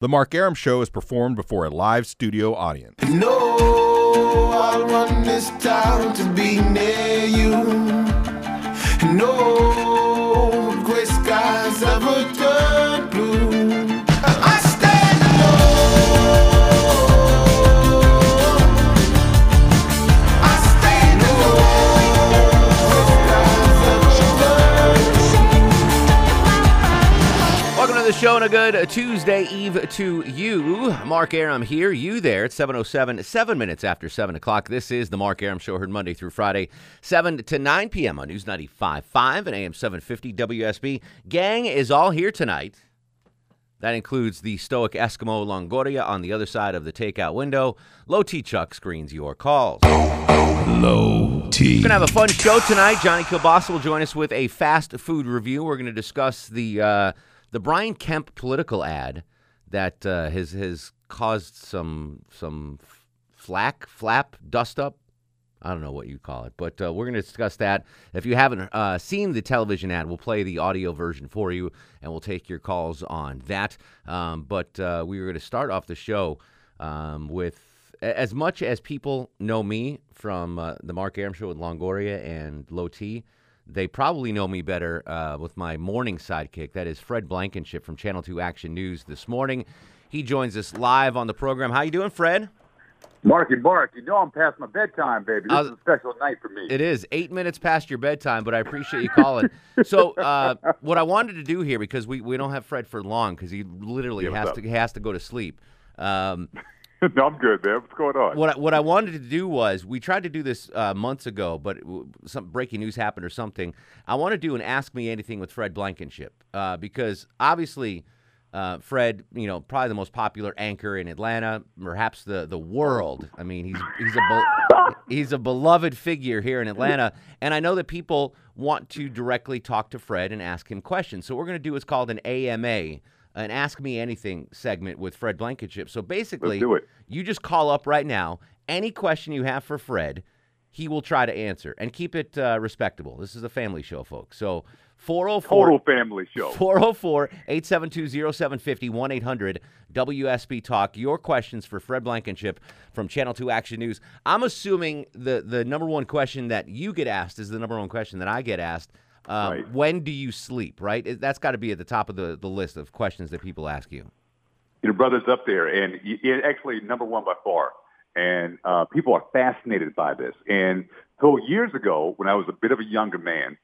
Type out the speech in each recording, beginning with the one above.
The Mark Arum Show is performed before a live studio audience. No, I want this town to be near you. No, skies ever the show and a good Tuesday Eve to you. Mark Arum here, you there. It's 707, seven minutes after 7 o'clock. This is the Mark Arum Show, heard Monday through Friday, 7 to 9 p.m. on News 95.5 and AM 750 WSB. Gang is all here tonight. That includes the stoic Eskimo Longoria on the other side of the takeout window. Low T Chuck screens your calls. Low T. We're gonna have a fun show tonight. Johnny Kilbasa will join us with a fast food review. We're gonna discuss the uh, the Brian Kemp political ad that uh, has has caused some some flack, flap, dust up. I don't know what you call it, but uh, we're going to discuss that. If you haven't uh, seen the television ad, we'll play the audio version for you, and we'll take your calls on that. Um, but uh, we were going to start off the show um, with as much as people know me from uh, the Mark Arum Show with Longoria and Low T, they probably know me better uh, with my morning sidekick. That is Fred Blankenship from Channel 2 Action News this morning. He joins us live on the program. How you doing, Fred? Marky Mark, you know I'm past my bedtime, baby. This I is a special night for me. It is eight minutes past your bedtime, but I appreciate you calling. so, uh, what I wanted to do here, because we, we don't have Fred for long, because he literally has to has to go to sleep. Um, no, I'm good, man. What's going on? what I, what I wanted to do was we tried to do this uh, months ago, but some breaking news happened or something. I want to do an Ask Me Anything with Fred Blankenship uh, because obviously. Uh, Fred, you know, probably the most popular anchor in Atlanta, perhaps the the world. I mean, he's he's a be- he's a beloved figure here in Atlanta, and I know that people want to directly talk to Fred and ask him questions. So what we're going to do is called an AMA, an Ask Me Anything segment with Fred Blankenship. So basically, you just call up right now. Any question you have for Fred, he will try to answer and keep it uh, respectable. This is a family show, folks. So 404 Total family show. 404 872 0750 1 800 WSB Talk. Your questions for Fred Blankenship from Channel 2 Action News. I'm assuming the, the number one question that you get asked is the number one question that I get asked. Um, Right. When do you sleep, right? That's got to be at the top of the, the list of questions that people ask you. Your brother's up there, and actually number one by far. And uh, people are fascinated by this. And so years ago, when I was a bit of a younger man,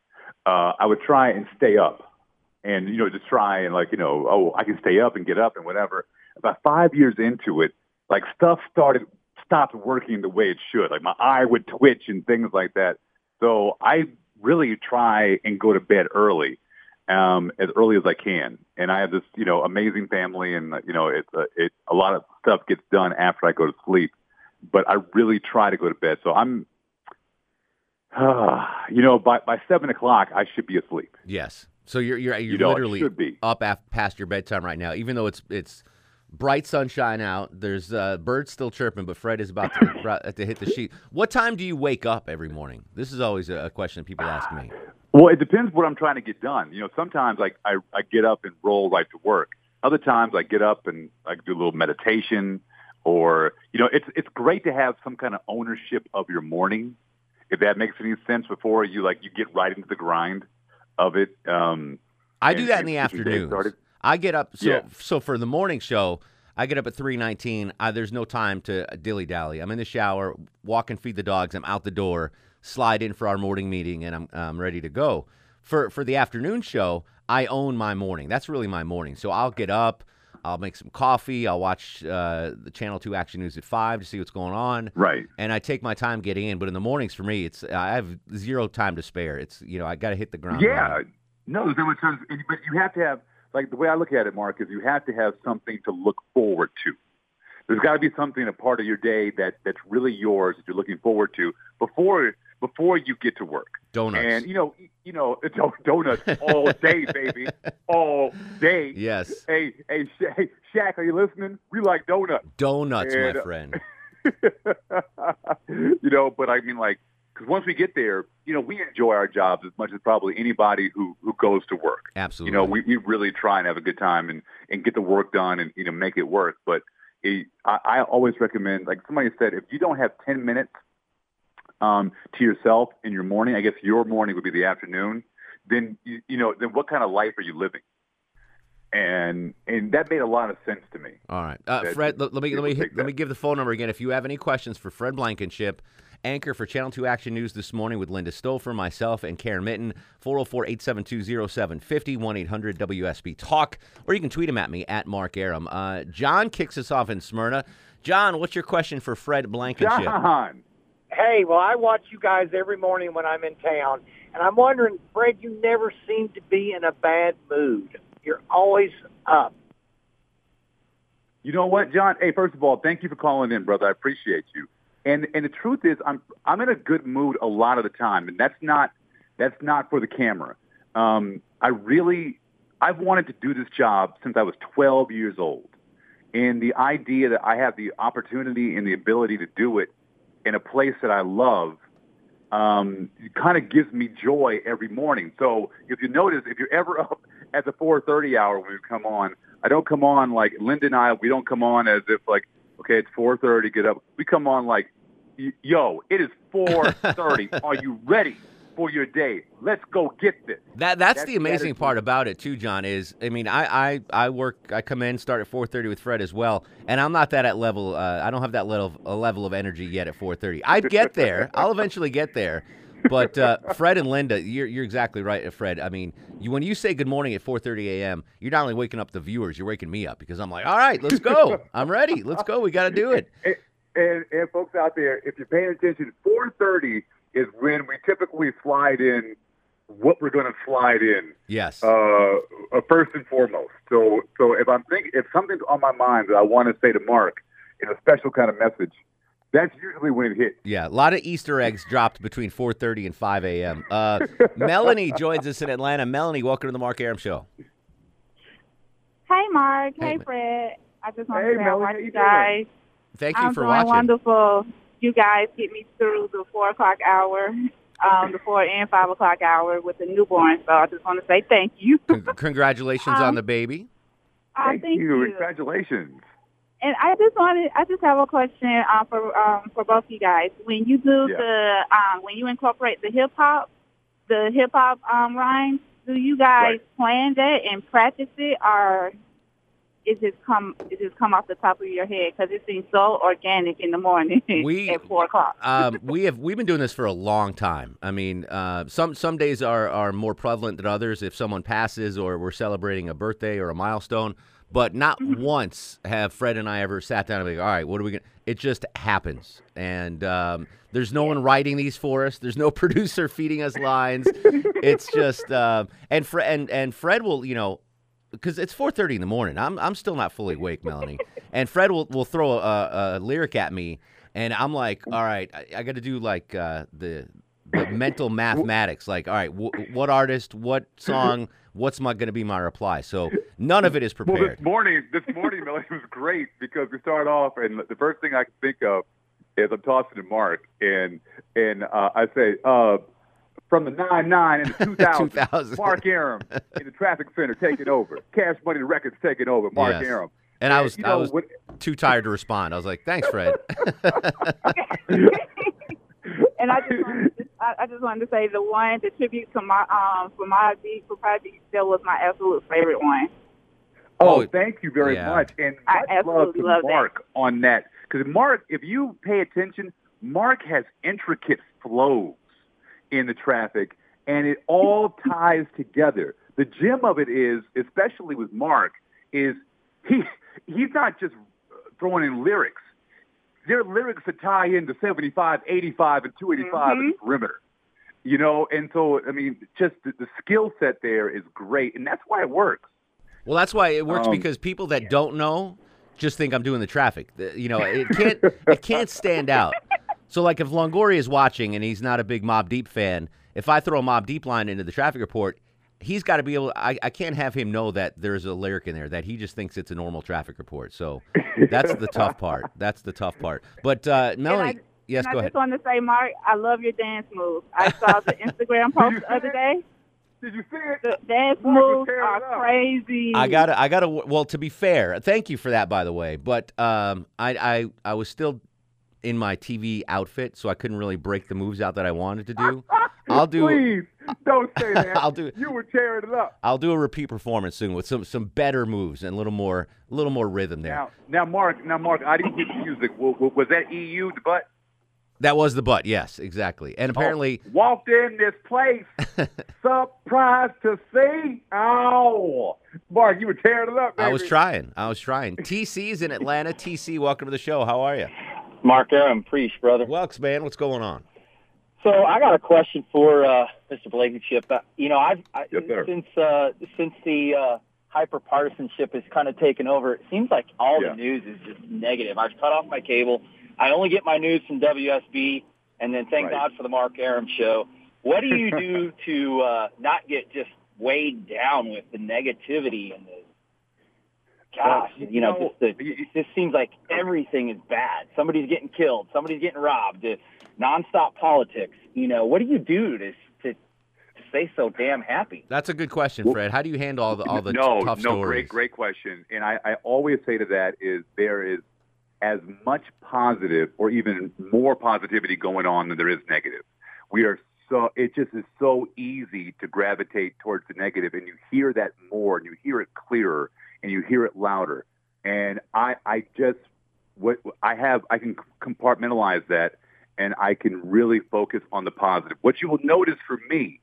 uh, I would try and stay up, and you know, just try and like you know, oh, I can stay up and get up and whatever. About five years into it, like stuff started stopped working the way it should. Like my eye would twitch and things like that. So I really try and go to bed early, um, as early as I can. And I have this, you know, amazing family, and uh, you know, it's a, it a lot of stuff gets done after I go to sleep. But I really try to go to bed. So I'm, you know, by by seven o'clock I should be asleep. Yes. So you're you're, you're You know, literally up af- past your bedtime right now, even though it's it's bright sunshine out. There's uh, birds still chirping, but Fred is about to, to hit the sheet. What time do you wake up every morning? This is always a, question people ask me. Well, it depends what I'm trying to get done. You know, sometimes like I, I get up and roll right to work. Other times I get up and I do a little meditation or, you know, it's, it's great to have some kind of ownership of your morning. If that makes any sense before you like, you get right into the grind of it. Um, I do that in the get your day afternoons. started. I get up so Yeah. so for the morning show. I get up at three nineteen. There's no time to dilly dally. I'm in the shower, walk and feed the dogs. I'm out the door, slide in for our morning meeting, and I'm I'm ready to go. For for the afternoon show, I own my morning. That's really my morning. So I'll get up. I'll make some coffee. I'll watch uh, the Channel Two Action News at five to see what's going on. Right. And I take my time getting in. But in the mornings, for me, it's I have zero time to spare. It's you know I got to hit the ground. Yeah. running. No, there's no time. But you have to have like the way I look at it, Mark, is you have to have something to look forward to. There's got to be something, a part of your day that that's really yours that you're looking forward to before before you get to work. Donuts. And you know, you know, donuts all day, baby, all day. Yes. Hey, hey, Sha- hey, Shaq, are you listening? We like donuts. Donuts, And, my uh, friend. you know, but I mean, like, because once we get there, you know, we enjoy our jobs as much as probably anybody who who goes to work. Absolutely. You know, we, we really try and have a good time and, and get the work done and, you know, make it work. But it, I, I always recommend, like somebody said, if you don't have 10 minutes um, to yourself in your morning, I guess your morning would be the afternoon, then, you, you know, then what kind of life are you living? And and that made a lot of sense to me. All right, uh, Fred. Let, me let me hit, let me give the phone number again. If you have any questions for Fred Blankenship, anchor for Channel Two Action News this morning with Linda Stouffer, myself, and Karen Minton. 404-872-0750, 1-800 WSB Talk, or you can tweet him at me at Mark Arum. Uh, John kicks us off in Smyrna. John, what's your question for Fred Blankenship? John, Hey, well, I watch you guys every morning when I'm in town, and I'm wondering, Fred, you never seem to be in a bad mood. You're always up. You know what, John? Hey, first of all, thank you for calling in, brother. I appreciate you. And and the truth is, I'm I'm in a good mood a lot of the time, and that's not that's not for the camera. Um, I really I've wanted to do this job since I was 12 years old, and the idea that I have the opportunity and the ability to do it in a place that I love um, kind of gives me joy every morning. So if you notice, if you're ever up at the 4:30 hour when we come on, I don't come on like Linda and I. We don't come on as if like, okay, it's 4:30, get up. We come on like, yo, it is 4:30. Are you ready for your day? Let's go get this. That that's, That's the amazing attitude. part about it too, John. Is I mean, I I, I work, I come in, start at four thirty with Fred as well, and I'm not that at level. Uh, I don't have that level a level of energy yet at four thirty. I'd get there. I'll eventually get there. But uh, Fred and Linda, you're you're exactly right, uh, Fred. I mean, you, when you say good morning at 4:30 a.m., you're not only waking up the viewers, you're waking me up because I'm like, all right, let's go. I'm ready. Let's go. We got to do it. And, and, and folks out there, if you're paying attention, 4:30 is when we typically slide in what we're going to slide in. Yes. uh, uh, first and foremost. So, so if I'm thinking, if something's on my mind that I want to say to Mark in a special kind of message, that's usually when it hits. Yeah, a lot of Easter eggs dropped between 4:30 and 5 a.m. Uh, Melanie joins us in Atlanta. Melanie, welcome to the Mark Arum Show. Hey, Mark. Hey, Hey, Ma- Fred. I just want Hey, to say I Melanie, watch how you you doing? Guys. Thank you I'm for doing watching. wonderful. You guys get me through the four o'clock hour, um, the four and five o'clock hour with the newborn. So I just want to say thank you. Con- congratulations on Um, the baby. Uh, Thank, thank you. you. Congratulations. And I just wanted, I just have a question uh, for um, for both of you guys. When you do Yeah. the, um, when you incorporate the hip hop, the hip hop um, rhymes, do you guys Right. plan that and practice it, or it just come it just come off the top of your head because it seems so organic in the morning We- at four o'clock? Um, we have we've been doing this for a long time. I mean, uh, some some days are are more prevalent than others. If someone passes or we're celebrating a birthday or a milestone, but not once have Fred and I ever sat down and be like, all right, what are we going? to It just happens, and um, there's no one writing these for us. There's no producer feeding us lines. it's just uh, and Fred and and Fred will you know because it's 4:30 in the morning. I'm I'm still not fully awake, Melanie. And Fred will will throw a, a lyric at me, and I'm like, all right, I, I got to do like uh, the the mental mathematics. Like, all right, wh- what artist, what song, what's my going to be my reply? So none of it is prepared. Well, this morning, this morning, Melanie was great because we started off, and the first thing I can think of is I'm tossing to Mark, and and uh, I say, uh, from the nine nine and the two thousand, 2000. Mark Arum in the traffic center taking over, Cash Money Records taking over, Mark Yes. Arum. And I was I know, was when- too tired to respond. I was like, thanks, Fred. And I just wanted to, I, I just wanted to say the one the tribute to my um for my beat for Project that was my absolute favorite one. Oh, Oh, thank you very yeah. much, and I much love absolutely to love that. Mark on that. Because Mark, if you pay attention, Mark has intricate flows in the traffic, and it all ties together. The gem of it is, especially with Mark, is he he's not just throwing in lyrics. There are lyrics that tie into 75, 85, and 285 in the perimeter. You know, and so I mean, just the, the skill set there is great, and that's why it works. Well, that's why it works Um, because people that don't know just think I'm doing the traffic. You know, it can't it can't stand out. So, like, if Longoria is watching and he's not a big Mobb Deep fan, if I throw a Mobb Deep line into the traffic report, he's got to be able. I, I can't have him know that there's a lyric in there that he just thinks it's a normal traffic report. So that's the tough part. That's the tough part. But uh, Melanie, yes, and go I ahead. just want to say, Mark, I love your dance moves. I saw the Instagram post the other day. Did you see it? The dance moves are crazy. I gotta, I gotta. Well, to be fair, thank you for that, by the way. But um, I, I, I was still in my TV outfit, so I couldn't really break the moves out that I wanted to do. I'll do, Please don't say that. I'll do- You were tearing it up. I'll do a repeat performance soon with some, some better moves and a little more, a little more rhythm there. Now, now, Mark. Now, Mark. I didn't get the music. Was, that EU the butt? That was the butt, yes, exactly. And oh, apparently, Oh, walked in this place, surprised to see. Oh, Mark, you were tearing it up. Baby. I was trying, I was trying. TC's in Atlanta. TC, welcome to the show. How are you? Mark Arum, Preach, brother. Welks, man. What's going on? So I got a question for uh, Mr. Blankenship. Uh, you know, I've I, Yes, since uh, since the uh, hyper partisanship has kind of taken over. It seems like all Yeah. the news is just negative. I've cut off my cable. I only get my news from WSB, and then thank Right. God for the Mark Arum show. What do you do to uh, not get just weighed down with the negativity and the gosh, Well, you know, you know, just the, it just seems like everything is bad. Somebody's getting killed. Somebody's getting robbed. Uh, nonstop politics. You know, what do you do to to, to stay so damn happy? That's a good question, Fred. How do you handle all the all the no, tough no, stories? great, great question. And I, I always say to that is there is as much positive or even more positivity going on than there is negative. We are so it just is so easy to gravitate towards the negative, and you hear that more, and you hear it clearer, and you hear it louder. And I, I just what I have, I can compartmentalize that, and I can really focus on the positive. What you will notice for me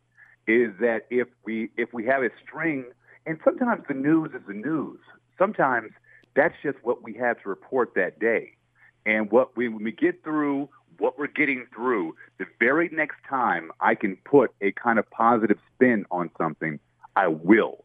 is that if we if we have a string, and sometimes the news is the news. Sometimes that's just what we have to report that day. And what we when we get through what we're getting through, the very next time I can put a kind of positive spin on something, I will.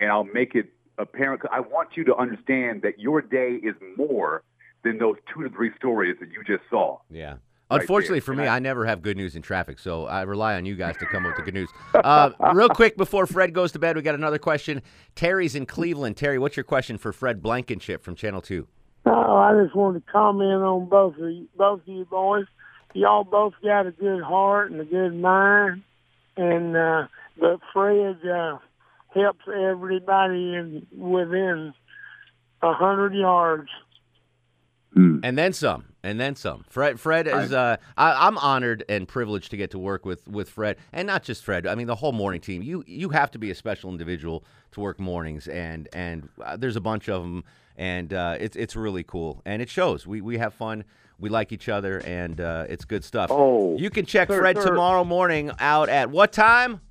And I'll make it apparent. 'cause I want you to understand that your day is more than those two to three stories that you just saw. Yeah. Right Unfortunately there. for me, I- I never have good news in traffic, so I rely on you guys to come up with the good news. Uh, real quick before Fred goes to bed, we got another question. Terry's in Cleveland. Terry, what's your question for Fred Blankenship from Channel Two? Oh, I just wanted to comment on both of you, both of you boys. Y'all both got a good heart and a good mind, and uh, but Fred uh, helps everybody in within a hundred yards. And then some, and then some. Fred, Fred is. Uh, I, I'm honored and privileged to get to work with with Fred, and not just Fred. I mean, the whole morning team. You you have to be a special individual to work mornings, and and uh, there's a bunch of them, and uh, it's it's really cool, and it shows. We we have fun. We like each other, and uh, it's good stuff. Oh, you can check sir, Fred sir. tomorrow morning out at what time?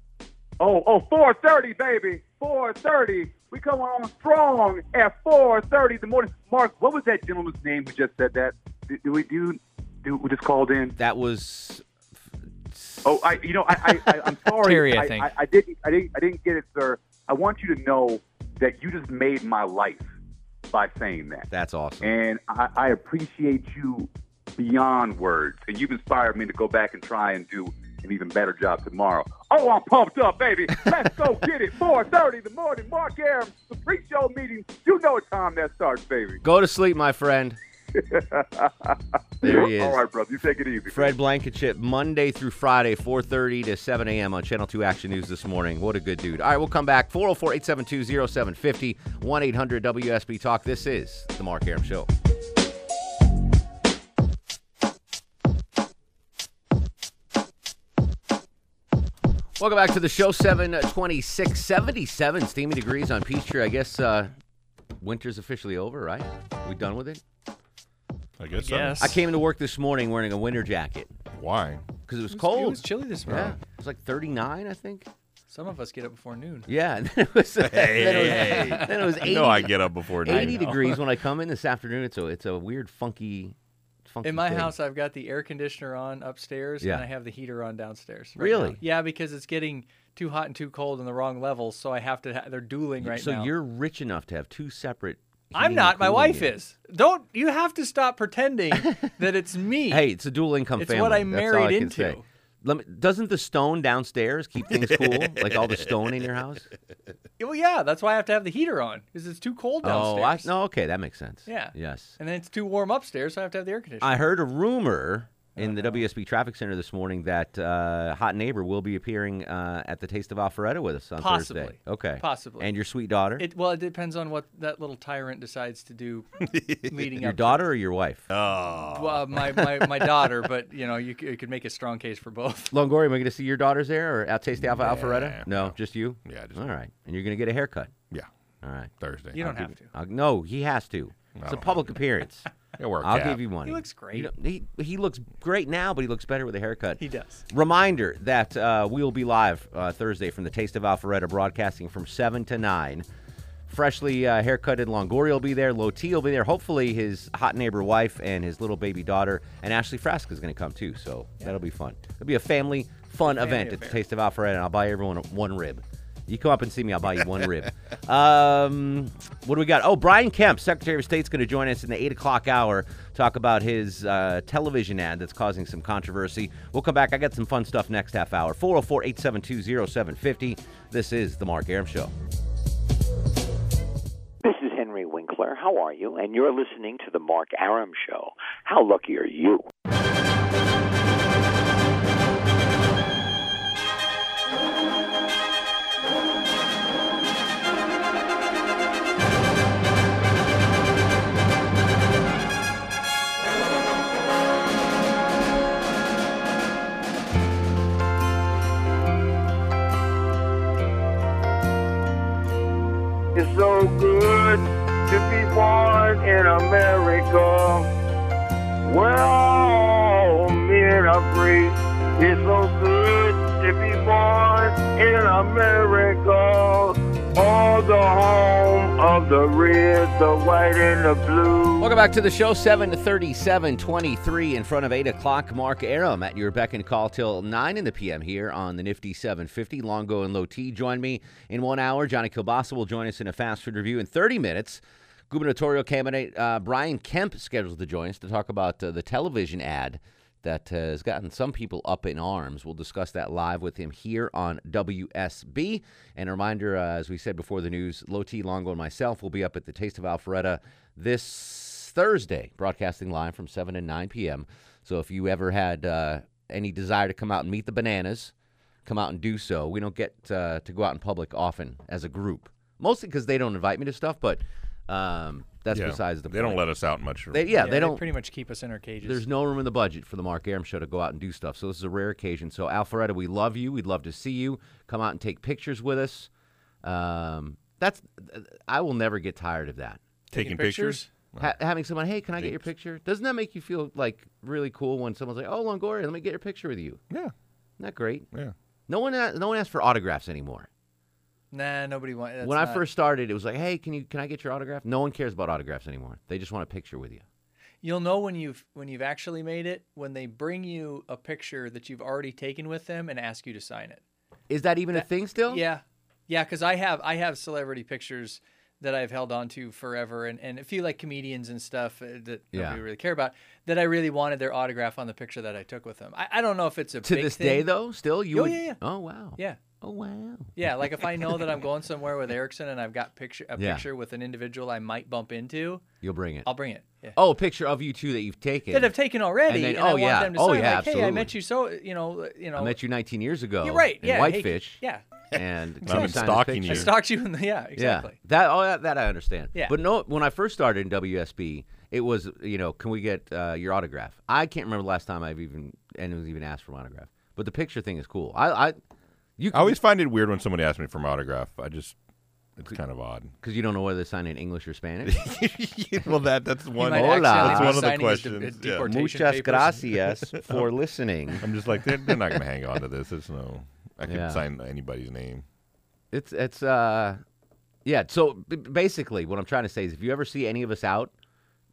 Oh, oh, 4.30, baby. 4.30. We come on strong at 4.30 in the morning. Mark, what was that gentleman's name who just said that? Did, did we do, do, we just called in? That was. Oh, I, you know, I, I, I I'm sorry. Terry, I I, think. I, I didn't, I didn't, I didn't get it, sir. I want you to know that you just made my life by saying that. That's awesome. And I, I appreciate you beyond words. And you've inspired me to go back and try and do an even better job tomorrow. Oh, I'm pumped up, baby. Let's go get it. 4.30 in the morning. Mark Arum, the pre-show meeting. You know what time that starts, baby. Go to sleep, my friend. There he is. All right, brother. You take it easy. Fred Blankenship, Monday through Friday, 4.30 to 7 a.m. on Channel 2 Action News this morning. What a good dude. All right, we'll come back. 404-872-0750, 1-800-WSB Talk. This is The Mark Arum Show. Welcome back to the show, 726, 77 steamy degrees on Peachtree. I guess uh, winter's officially over, right? We done with it? I guess so. Yes. I came into work this morning wearing a winter jacket Why? because it was It was- cold. It was chilly this morning. Yeah, morning. it was like 39, I think. Some of us get up before noon. Yeah, and then it was, then it was, then it was 80, No, I get up before 80 noon. degrees when I come in this afternoon. It's a it's a weird, funky, funky. In my thing. house, I've got the air conditioner on upstairs, Yeah. and I have the heater on downstairs. right Really? now. Yeah, because it's getting too hot and too cold in the wrong levels, so I have to. Ha- they're dueling right so now. So you're rich enough to have two separate. I'm not. My wife is. Don't you have to stop pretending that it's me? Hey, it's a dual income It's family. what I married I into. say. Let me, doesn't the stone downstairs keep things cool? like all the stone in your house? Well, yeah, that's why I have to have the heater on because it's too cold downstairs. Oh, I, downstairs. no, okay, that makes sense. Yeah. Yes. And then it's too warm upstairs, so I have to have the air conditioner. I heard a rumor in the WSB Traffic Center this morning that uh, Hot Neighbor will be appearing uh, at the Taste of Alpharetta with us on Possibly. Thursday. Okay. Possibly. And your sweet daughter? It, well, it depends on what that little tyrant decides to do leading your up. daughter or your wife? To, well, my, my, my daughter, but you know, you, you could make a strong case for both. Longoria, am I going to see your daughters there or at Taste of Alpha Alpharetta? No, just you? Yeah, just All right. And you're going to get a haircut? Yeah. All right. Thursday. You don't I'll have to. I'll- no, he has to. It's a public appearance. Yeah, wear a I'll cap. give you one. He looks great. You know, he, he looks great now, but he looks better with a haircut. He does. Reminder that uh, we will be live uh, Thursday from the Taste of Alpharetta, broadcasting from 7 to 9. Freshly uh, haircutted Longoria will be there. Low T will be there. Hopefully, his hot neighbor wife and his little baby daughter, and Ashley Frasca is going to come too. So that'll be fun. It'll be a family fun Family event at the. Taste of Alpharetta, and I'll buy everyone one rib. You come up and see me, I'll buy you one rib. Um, what do we got? Oh, Brian Kemp, Secretary of State's going to join us in the 8 o'clock hour, talk about his uh, television ad that's causing some controversy. We'll come back. I got some fun stuff next half hour. 404 872 0750. This is The Mark Arum Show. This is Henry Winkler. How are you? And you're listening to the Mark Arum Show. How lucky are you? America. Where all men are free. It's so good to be born in America. All the home of the red, the white, and the blue. Welcome back to the show, 7 to 37, 23 in front of 8 o'clock. Mark Arum at your beck and call till 9 in the p.m. here on the Nifty 750. Longo and Low T join me in one hour. Johnny Kilbasa will join us in a fast food review in 30 minutes. Gubernatorial candidate uh, Brian Kemp scheduled to join us to talk about uh, the television ad that has gotten some people up in arms. We'll discuss that live with him here on WSB. And a reminder, uh, as we said before the news, Low T, Longo, and myself will be up at the Taste of Alpharetta this Thursday, broadcasting live from 7 and 9 p.m. So if you ever had uh, any desire to come out and meet the bananas, come out and do so. We don't get uh, to go out in public often as a group, mostly because they don't invite me to stuff, but um, that's Yeah, besides the They point. don't let us out much. They, yeah, they don't. pretty much keep us in our cages. There's no room in the budget for the Mark Arum show to go out and do stuff. So this is a rare occasion. So Alpharetta, we love you. We'd love to see you. Come out and take pictures with us. Um, that's I will never get tired of that. Taking Taking pictures? pictures? Ha- having someone, hey, can I get your picture? Doesn't that make you feel like really cool when someone's like, oh, Longoria, let me get your picture with you? Yeah. Isn't that great? Yeah. No one, no one asks for autographs anymore. Nah, nobody wants. when I first started, it was like, hey, can you, can I get your autograph? No one cares about autographs anymore. They just want a picture with you. You'll know when you've when you've actually made it when they bring you a picture that you've already taken with them and ask you to sign it. Is that even a thing still? Yeah, yeah. Because I have I have celebrity pictures that I've held on to forever, and and a few like comedians and stuff uh, that Yeah. nobody really care about. That I really wanted their autograph on the picture that I took with them. I, I don't know if it's a To big this thing. day, though, still you Oh, would. yeah, yeah. Oh wow. Yeah. Oh wow. Yeah, like if I know that I'm going somewhere with Erickson and I've got picture a Yeah. picture with an individual I might bump into, You'll bring it. I'll bring it. Yeah. Oh, a picture of you two that you've taken. that I've taken already, And and, then- I oh, want yeah. them to Oh, sign yeah, like, hey, I met you so you know you know I met you 19 years ago. You're right, In yeah, hey, Whitefish. yeah. And I've can you been sign stalking picture? I stalked you in the yeah exactly. Yeah, that oh that, that I understand. Yeah. But no, when I first started in WSB, it was you know, can we get uh, your autograph? I can't remember the last time I've even anyone's even asked for my autograph. But the picture thing is cool. I, I you I always find it weird when somebody asks me for my autograph. I just, it's kind of odd. because you don't know whether they sign in English or Spanish. well, that that's one. might Hola. That's accidentally one of the signing his questions. de- yeah. deportation Muchas papers. gracias for listening. I'm just like they're, they're not going to hang on to this. It's no. I can Yeah. sign anybody's name. It's it's uh yeah. So b- basically, what I'm trying to say is, if you ever see any of us out,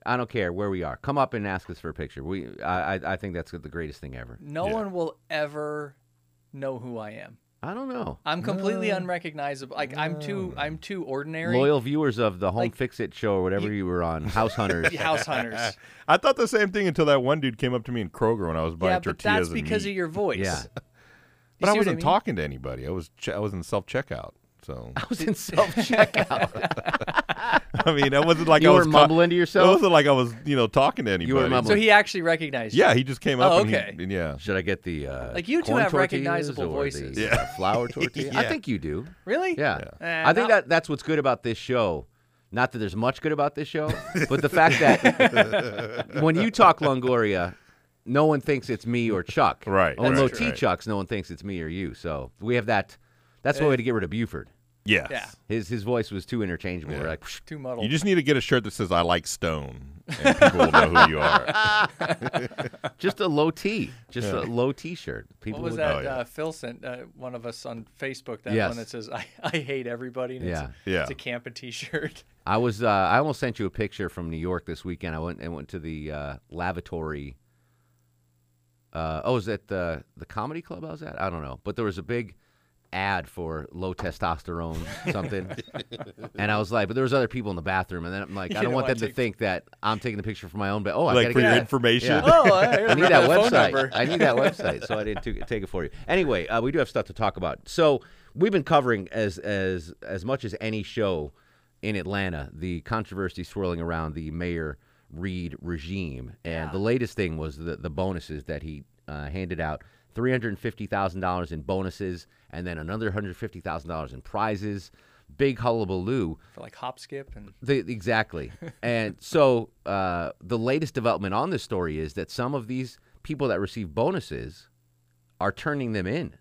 I don't care where we are, come up and ask us for a picture. We I I, I think that's the greatest thing ever. No Yeah. one will ever know who I am. I don't know. I'm completely unrecognizable. Like I'm too I'm too ordinary. Loyal viewers of the Home Like- Fix It show or whatever you, were on, House Hunters. House hunters. I thought the same thing until that one dude came up to me in Kroger when I was buying yeah, but tortillas that's because and of your voice. Yeah. You But see I wasn't mean? talking to anybody. I was che- I was in self checkout. So I was in self checkout. I mean, that wasn't like You I were was mumbling to yourself. It wasn't like I was, you know, talking to anybody. mumbling. So he actually recognized you. Yeah, he just came up. Oh, and he- okay. and yeah. Should I get the uh, Like, you two corn have recognizable or voices. The, Yeah. uh, flour tortilla. I think you do. Really? Yeah. Eh, I think not- that that's what's good about this show. Not that there's much good about this show, but the fact that when you talk Longoria, no one thinks it's me or Chuck. Right, On right, low T right. Chucks, no one thinks it's me or you. So we have that. That's one way to get rid of Buford. Yes. Yeah. His his voice was too interchangeable. Yeah. Like, Too muddled. You just need to get a shirt that says "I like Stone," and people will know who you are. just a low T, just Yeah. a low T-shirt. People what was would- that? Oh, yeah. uh, Phil sent uh, one of us on Facebook that Yes. one that says I, I hate everybody. And Yeah. It's, Yeah. It's a Campa T-shirt. I was. Uh, I almost sent you a picture from New York this weekend. I went and went to the uh, lavatory. Uh, oh, was it the the comedy club I was at? I don't know, but there was a big ad for low testosterone something, and I was like, but there was other people in the bathroom, and then I'm like, You I don't don't want wanna them to think that I'm taking the picture for my own. But oh, I Like gotta for get your that. information. Yeah. Oh, I, I need that website. I need that website, so I didn't t- take it for you. Anyway, uh, we do have stuff to talk about. So we've been covering as as as much as any show in Atlanta the controversy swirling around the Mayor Reed regime, and the latest thing was the the bonuses that he uh, handed out. Three hundred fifty thousand dollars in bonuses, and then another hundred fifty thousand dollars in prizes. Big hullabaloo. for like hop skip and The, exactly. and so uh, the latest development on this story is that some of these people that receive bonuses are turning them in.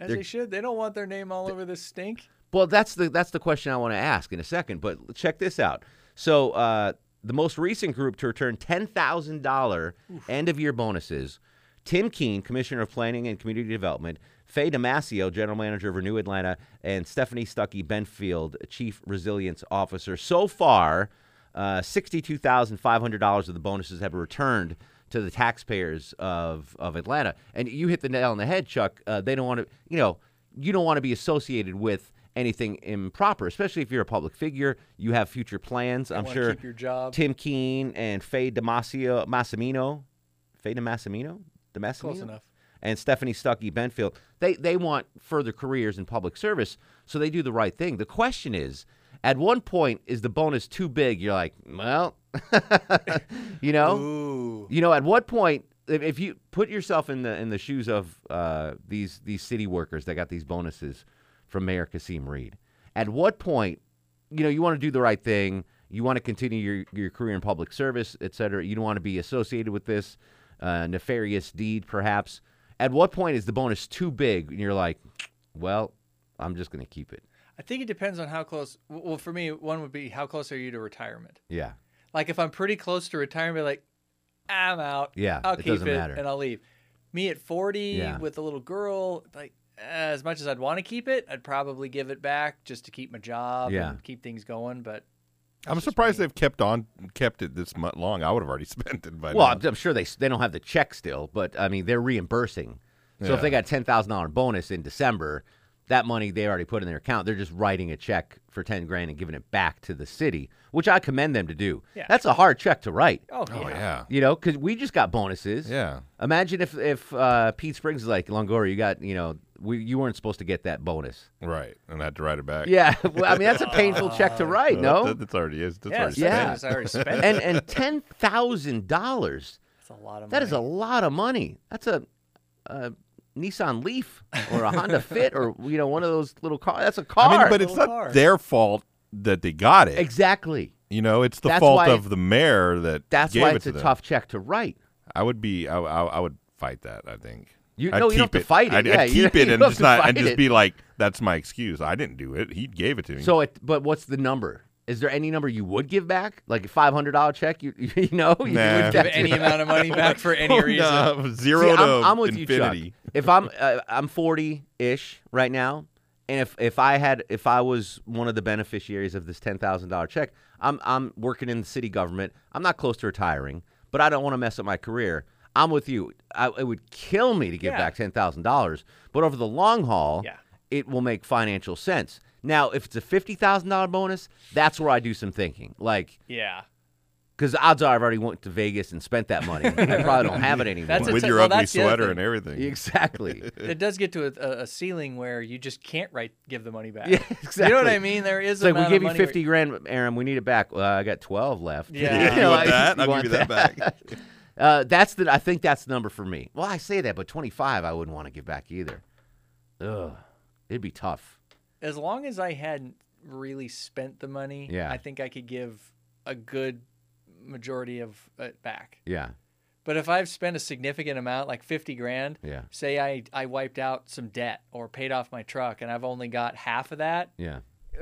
as They're- they should. They don't want their name all over this stink. Well, that's the that's the question I want to ask in a second. But check this out. So uh, the most recent group to return ten thousand dollar end of year bonuses: Tim Keane, Commissioner of Planning and Community Development, Faye Damasio, General Manager of Renew Atlanta, and Stephanie Stuckey Benfield, Chief Resilience Officer. So far, uh, sixty-two thousand five hundred dollars of the bonuses have returned to the taxpayers of of Atlanta. And you hit the nail on the head, Chuck. Uh, they don't want to, you know, you don't want to be associated with anything improper, especially if you're a public figure. You have future plans. I'm sure. keep your job. Tim Keane and Faye Damasio Massimino, Faye Damassimino, Close enough. and Stephanie Stuckey Benfield. They they want further careers in public service, so they do the right thing. The question is, at one point, is the bonus too big? You're like, well, you know, Ooh. you know, at what point, if, if you put yourself in the in the shoes of uh, these these city workers that got these bonuses from Mayor Kasim Reed, at what point, you know, you want to do the right thing, you want to continue your your career in public service, et cetera. You don't want to be associated with this uh, nefarious deed, perhaps. At what point is the bonus too big, and you're like, well, I'm just going to keep it? I think it depends on how close. Well, for me, one would be how close are you to retirement? Yeah. Like if I'm pretty close to retirement, like I'm out. Yeah, I'll it keep it matter. and I'll leave. Me at 40 Yeah. with a little girl, like as much as I'd want to keep it, I'd probably give it back just to keep my job Yeah. and keep things going. But I'm surprised they've kept on kept it this much long. I would have already spent it by Well, now. I'm, I'm sure they they don't have the check still, but I mean they're reimbursing. So if they got ten thousand dollar bonus in December, that money they already put in their account. They're just writing a check for ten grand and giving it back to the city, which I commend them to do. Yeah. That's a hard check to write. oh, oh yeah. yeah, You know, because we just got bonuses. yeah. Imagine if if uh, Pete Spriggs is like Longoria, you got you know we you weren't supposed to get that bonus. Right, and I had to write it back. Yeah, well, I mean that's a painful check to write. No, that, that's already is. That's Yeah, already Yeah. it's already spent. and and ten thousand dollars. That's a lot of That money. is a lot of money. That's a, a Nissan Leaf or a Honda Fit or you know one of those little cars. That's a car. I mean, but it's not car. their fault that they got it. exactly. You know, it's the That's fault of the mayor that That's gave why it it's to a them. tough check to write. I would be. I, I, I would fight that. I think. You- I'd no, you don't keep have to fight it. I'd, Yeah, I'd you- keep it and just not and just be like, "That's my excuse. I didn't do it. He gave it to me." So it. But what's the number? Is there any number you would give back? Like a five hundred dollar check? You you know you Nah. would Give any amount of money back for any reason. No, zero See, to I'm, I'm with infinity. you, Chuck. If I'm uh, I'm 40 ish right now, and if if I had if I was one of the beneficiaries of this ten thousand dollar check, I'm I'm working in the city government. I'm not close to retiring, but I don't want to mess up my career. I'm with you. I, it would kill me to give Yeah. back ten thousand dollars, but over the long haul, Yeah. it will make financial sense. Now, if it's a fifty thousand dollar bonus, that's where I do some thinking. Like, Yeah. because odds are I've already went to Vegas and spent that money. I probably don't have it anymore. That's With t- your well, ugly that's other sweater and everything. exactly. It does get to a, a, a ceiling where you just can't write give the money back. Yeah, exactly. You know what I mean? There is It's like we amount give of you money where- fifty grand, Aaron. We need it back. Well, I got twelve left. Yeah. You want like, that? I'll want give you that back. Uh, that's the. I think that's the number for me. Well, I say that, but twenty five, I wouldn't want to give back either. Ugh, it'd be tough. As long as I hadn't really spent the money, Yeah. I think I could give a good majority of it back. Yeah, But if I've spent a significant amount, like fifty grand, yeah, say I I wiped out some debt or paid off my truck, and I've only got half of that, yeah.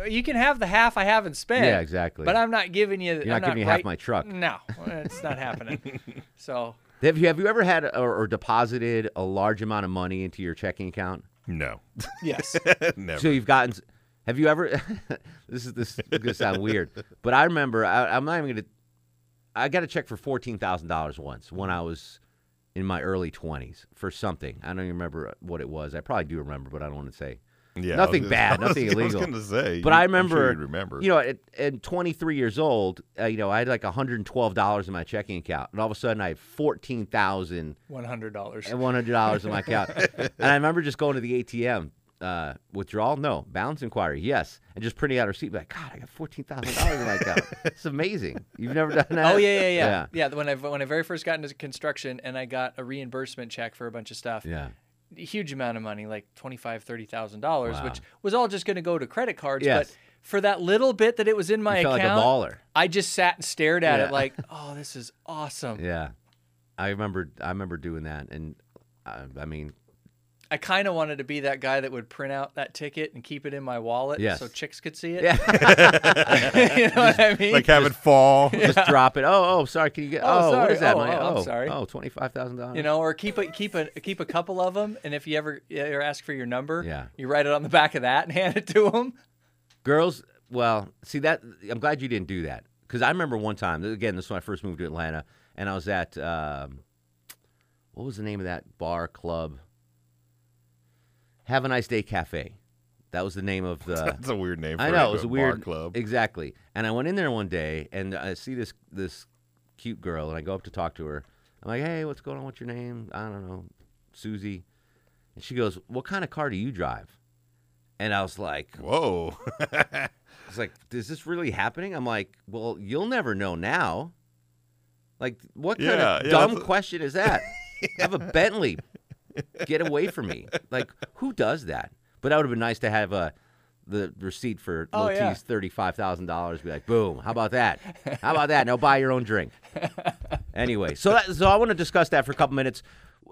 You can have the half I haven't spent. Yeah, exactly. But I'm not giving you. You're I'm not giving you half my truck. No, it's not happening. So Have you have you ever had or, or deposited a large amount of money into your checking account? No. yes, Never. So you've gotten. Have you ever? this is this is gonna sound weird, but I remember. I, I'm not even gonna. I got a check for fourteen thousand dollars once when I was in my early twenties for something. I don't even remember what it was. I probably do remember, but I don't want to say. Yeah, nothing was- bad, was- nothing I was illegal. going to say. But you- I I'm sure remember, you'd remember. you know, at, at 23 years old, uh, you know, I had like 112 dollars in my checking account, and all of a sudden I had 14,000 one hundred dollars. and 100 dollars in my account. and I remember just going to the ATM. Uh, withdrawal? No. Balance inquiry? Yes. And just printing out a receipt. Like, God, I got fourteen thousand dollars in my account. It's amazing. You've never done that? Oh yeah, yeah, yeah, yeah. When I when I very first got into construction and I got a reimbursement check for a bunch of stuff, Yeah. A huge amount of money, like twenty five, thirty thousand dollars, Wow. which was all just going to go to credit cards. Yes. But for that little bit that it was in my You like account, baller. I just sat and stared at Yeah. it like, oh, this is awesome. Yeah. I remember. I remember doing that, and I, I mean, I kind of wanted to be that guy that would print out that ticket and keep it in my wallet Yes. so chicks could see it. yeah. you know what I mean? like have it fall. just drop it. Oh, oh, sorry. Can you get? Oh, Oh, sorry. is that? Oh, money? oh, I'm oh, sorry. Oh, twenty five thousand dollars. you know, or keep a keep a keep a couple of them, and if you ever, you ever ask for your number, Yeah. you write it on the back of that and hand it to them. Girls, well, see that. I'm glad you didn't do that because I remember one time. Again, this is when I first moved to Atlanta, and I was at um, what was the name of that bar club? Have a nice day cafe. That was the name of the. That's a weird name. For I know it was a weird club. Exactly. And I went in there one day, and I see this this cute girl, and I go up to talk to her. I'm like, "Hey, what's going on? What's your name? I don't know, Susie." And she goes, "What kind of car do you drive?" And I was like, Whoa. I was like, "Is this really happening?" I'm like, "Well, you'll never know now." Like, what kind Yeah, of yeah, dumb question is that? I have a Bentley. Get away from me! Like, who does that? But that would have been nice to have a the receipt for Oh, Lil yeah. Thirty-five thousand dollars. Be like, boom! How about that? How about that? Now buy your own drink. Anyway, so that, so I want to discuss that for a couple minutes.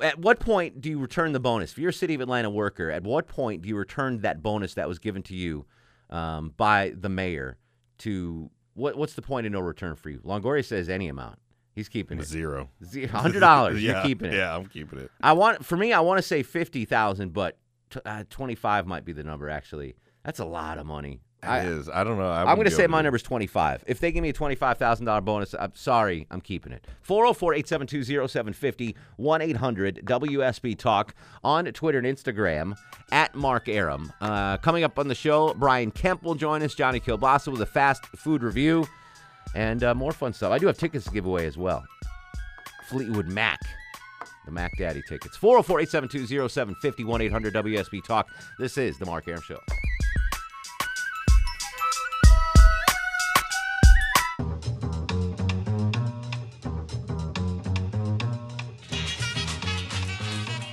At what point do you return the bonus? If you're a City of Atlanta worker, at what point do you return that bonus that was given to you um, by the mayor? To what? What's the point of no return for you? Longoria says any amount. He's keeping it. Zero. Hundred dollars. yeah, You're keeping it. Yeah, I'm keeping it. I want for me. I want to say fifty thousand, but t- uh, twenty-five might be the number. Actually, that's a lot of money. It I, is. I don't know. I I'm going to say my the- number's 25. If they give me a $25,000 bonus, I'm sorry, I'm keeping it. 404-872-0750, 1-800-WSB Talk on Twitter and Instagram at Mark Arum. Uh, coming up on the show, Brian Kemp will join us, Johnny Kilbasa with a fast food review, and uh, more fun stuff. I do have tickets to give away as well. Fleetwood Mac. The Mac Daddy tickets. 404 872 0750 800 WSB Talk. This is The Mark Arum Show.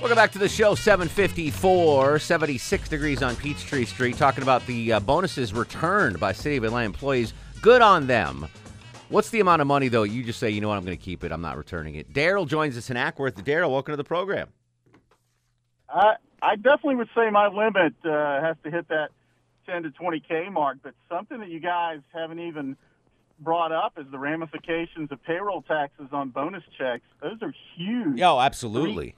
Welcome back to the show. 754, 76 degrees on Peachtree Street. Talking about the uh, bonuses returned by City of Atlanta employees. Good on them. What's the amount of money, though? You just say, you know what, I'm going to keep it. I'm not returning it. Daryl joins us in Acworth. Daryl, welcome to the program. I I definitely would say my limit uh, has to hit that 10 to 20k mark. But something that you guys haven't even brought up is the ramifications of payroll taxes on bonus checks. Those are huge. Oh, absolutely.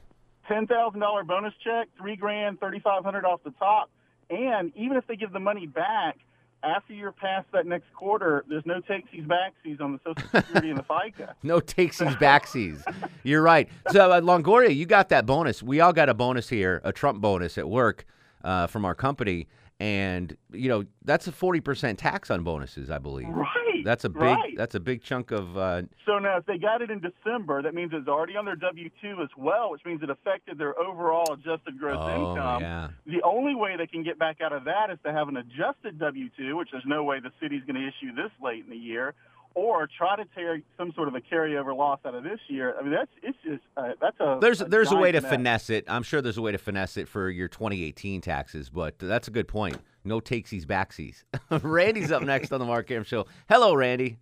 Ten thousand dollar bonus check, three grand, thirty five hundred off the top, and even if they give the money back, after you're past that next quarter, there's no takesies backsies on the Social Security and the FICA. No takesies backsies. You're right. So uh, Longoria, you got that bonus. We all got a bonus here, a Trump bonus at work uh, from our company, and you know that's a forty percent tax on bonuses, I believe. Right. That's a big. right. That's a big chunk of. Uh, So now, if they got it in December, that means it's already on their W two as well, which means it affected their overall adjusted gross Oh, income. yeah. The only way they can get back out of that is to have an adjusted W two, which there's no way the city's going to issue this late in the year, or try to take some sort of a carryover loss out of this year. I mean, that's it's just uh, that's a there's a there's a way to mess. finesse it. I'm sure there's a way to finesse it for your 2018 taxes, but that's a good point. No takesies backsies. Randy's up next on the Mark Arum Show. Hello, Randy.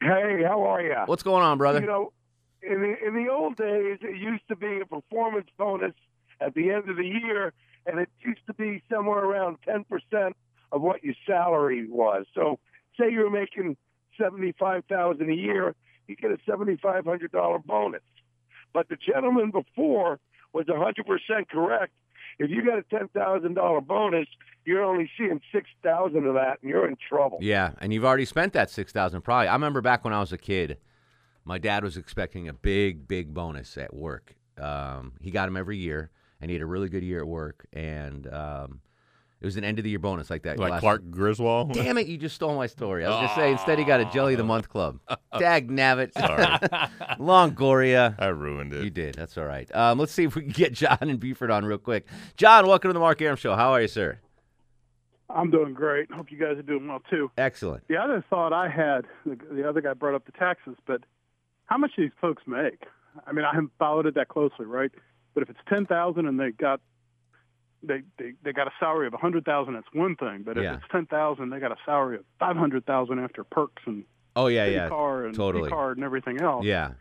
Hey, how are you? What's going on, brother? You know, in the in the old days, it used to be a performance bonus at the end of the year, and it used to be somewhere around ten percent of what your salary was. So, say you're making seventy five thousand a year, you get a seventy five hundred dollar bonus. But the gentleman before was a hundred percent correct. If you got a ten thousand dollar bonus, you're only seeing six thousand of that, and you're in trouble. Yeah, and you've already spent that six thousand. Probably. I remember back when I was a kid, my dad was expecting a big, big bonus at work. Um, he got him every year, and he had a really good year at work. And um, it was an end of the year bonus like that. Like last- Clark Griswold? Damn it! You just stole my story. I was gonna say instead he got a Jelly of the Month club. Dag nabbit. Sorry. Longoria. I ruined it. You did. That's all right. Um, let's see if we can get John and Buford on real quick. John, welcome to the Mark Arum Show. How are you, sir? I'm doing great. Hope you guys are doing well too. Excellent. The other thought I had, the, the other guy brought up the taxes, but how much do these folks make? I mean, I haven't followed it that closely, right? But if it's ten thousand and they got they, they they got a salary of a hundred thousand, that's one thing. But if Yeah. it's ten thousand, they got a salary of five hundred thousand after perks and Oh yeah, yeah. car and totally. card and everything else. Yeah.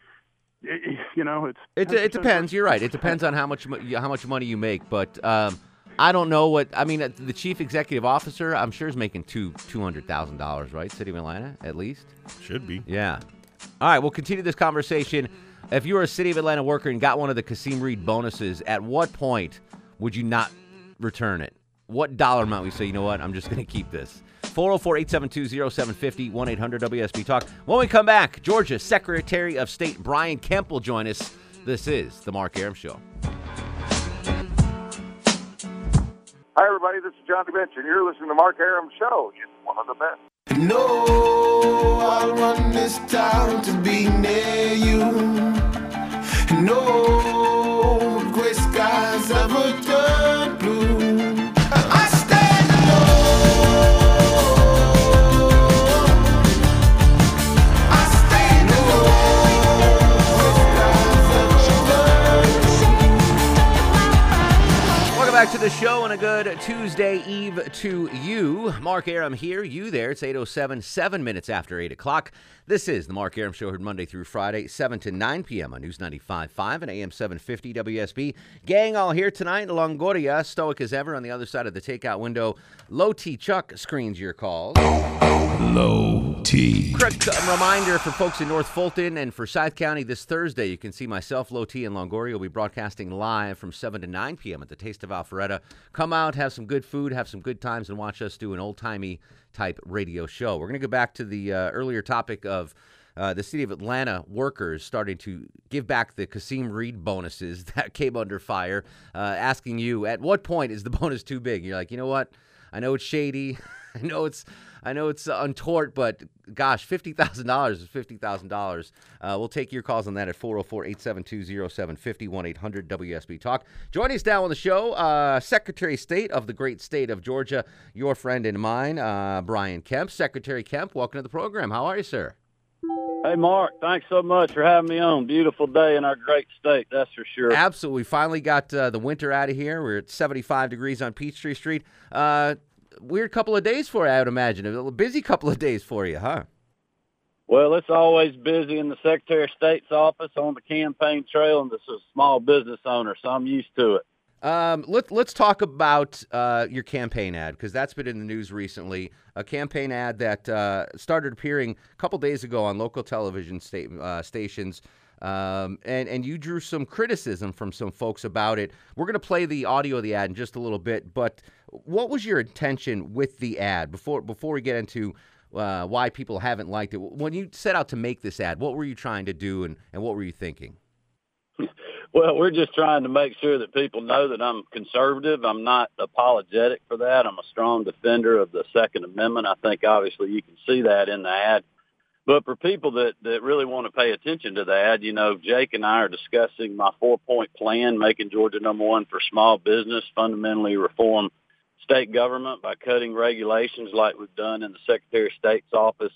Y- y- you know, it's It, it depends. You're right. It depends on how much how much money you make, but um, I don't know what I mean. uh, The chief executive officer, I'm sure, is making two two hundred thousand dollars, right? City of Atlanta, at least. Should be. Yeah. All right, we'll continue this conversation. If you were a City of Atlanta worker and got one of the Kasim Reed bonuses, at what point would you not return it? What dollar amount would you say, you know what, I'm just going to keep this? 404 872 0750 1 800 WSB Talk. When we come back, Georgia Secretary of State Brian Kemp will join us. This is The Mark Arum Show. Hi, everybody. This is John DeBench, and you're listening to Mark Arum Show. It's one of the best. No, I'll run this town to be near you. No the show and a good Tuesday Eve to you. Mark Arum here, you there. It's 8.07, seven minutes after 8 o'clock. This is the Mark Arum Show, heard Monday through Friday, 7 to 9 p.m. on News 95.5 and AM 750 WSB. Gang all here tonight. Longoria, stoic as ever on the other side of the takeout window. Low T Chuck screens your calls. Low T. Quick uh, reminder for folks in North Fulton and for South County this Thursday, you can see myself, Low T, and Longoria will be broadcasting live from 7 to 9 p.m. at the Taste of Alpharetta. Come out, have some good food, have some good times, and watch us do an old timey type radio show. We're going to go back to the uh, earlier topic of. Uh, the city of Atlanta workers starting to give back the Kasim Reed bonuses that came under fire. Uh, asking you, at what point is the bonus too big? You're like, you know what? I know it's shady. I know it's I know it's untort, but gosh, fifty thousand dollars is fifty thousand dollars. Uh, we'll take your calls on that at 404-872-0750, 1-800 WSB Talk. Joining us now on the show, uh, Secretary of State of the great state of Georgia, your friend and mine, uh, Brian Kemp. Secretary Kemp, welcome to the program. How are you, sir? Hey, Mark, thanks so much for having me on. Beautiful day in our great state, that's for sure. Absolutely. We finally got uh, the winter out of here. We're at 75 degrees on Peachtree Street. Uh, weird couple of days for you, I would imagine. A busy couple of days for you, huh? Well, it's always busy in the Secretary of State's office on the campaign trail, and this is a small business owner, so I'm used to it. Um, let, let's talk about uh, your campaign ad because that's been in the news recently. A campaign ad that uh, started appearing a couple days ago on local television sta- uh, stations. Um, and and you drew some criticism from some folks about it. We're going to play the audio of the ad in just a little bit, but what was your intention with the ad before before we get into uh, why people haven't liked it? When you set out to make this ad, what were you trying to do, and, and what were you thinking? Well, we're just trying to make sure that people know that I'm conservative. I'm not apologetic for that. I'm a strong defender of the Second Amendment. I think obviously you can see that in the ad. But for people that, that really want to pay attention to that, you know, Jake and I are discussing my four point plan, making Georgia number one for small business, fundamentally reform state government by cutting regulations like we've done in the Secretary of State's office,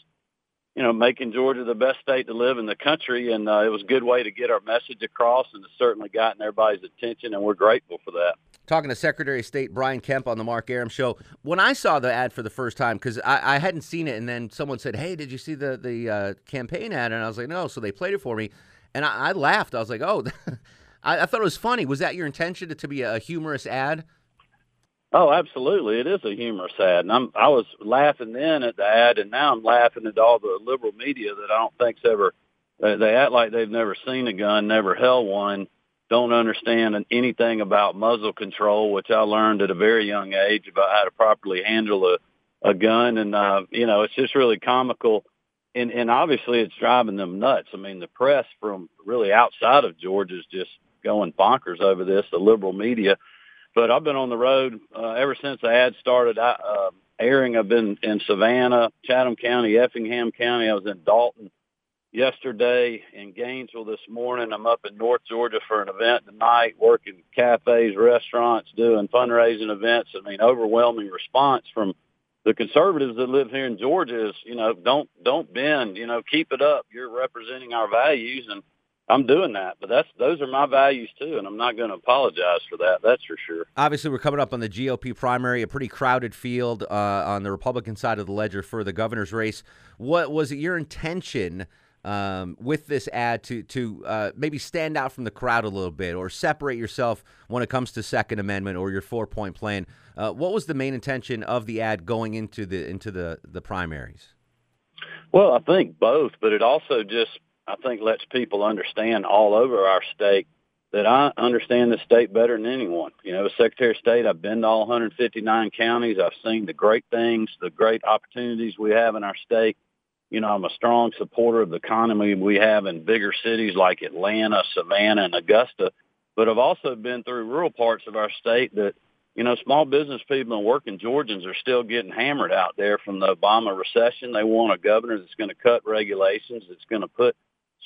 you know, making Georgia the best state to live in the country. And uh, it was a good way to get our message across, and it's certainly gotten everybody's attention, and we're grateful for that. Talking to Secretary of State Brian Kemp on the Mark Arum show. When I saw the ad for the first time, because I, I, hadn't seen it, and then someone said, "Hey, did you see the the uh, campaign ad?" And I was like, "No." So they played it for me, and I, I laughed. I was like, "Oh." I, I, thought it was funny. Was that your intention to, to be a humorous ad? Oh, absolutely. It is a humorous ad. And I'm, I was laughing then at the ad, and now I'm laughing at all the liberal media that I don't think's ever, they, they act like they've never seen a gun, never held one, don't understand anything about muzzle control, which I learned at a very young age about how to properly handle a, a gun. And, uh, you know, it's just really comical. And, and obviously it's driving them nuts. I mean, the press from really outside of Georgia is just going bonkers over this, the liberal media. But I've been on the road uh, ever since the ad started I, uh, airing. I've been in Savannah, Chatham County, Effingham County. I was in Dalton yesterday, in Gainesville this morning. I'm up in North Georgia for an event tonight, working cafes, restaurants, doing fundraising events. I mean, overwhelming response from the conservatives that live here in Georgia is, you know, don't don't bend, you know, keep it up. You're representing our values and I'm doing that, but that's those are my values too, and I'm not going to apologize for that. That's for sure. Obviously, we're coming up on the GOP primary, a pretty crowded field uh, on the Republican side of the ledger for the governor's race. What was it your intention um, with this ad to to uh, maybe stand out from the crowd a little bit, or separate yourself when it comes to Second Amendment or your four point plan? Uh, what was the main intention of the ad going into the into the the primaries? Well, I think both, but it also just I think lets people understand all over our state that I understand the state better than anyone. You know, as Secretary of State, I've been to all 159 counties. I've seen the great things, the great opportunities we have in our state. You know, I'm a strong supporter of the economy we have in bigger cities like Atlanta, Savannah, and Augusta. But I've also been through rural parts of our state that, you know, small business people and working Georgians are still getting hammered out there from the Obama recession. They want a governor that's going to cut regulations, that's going to put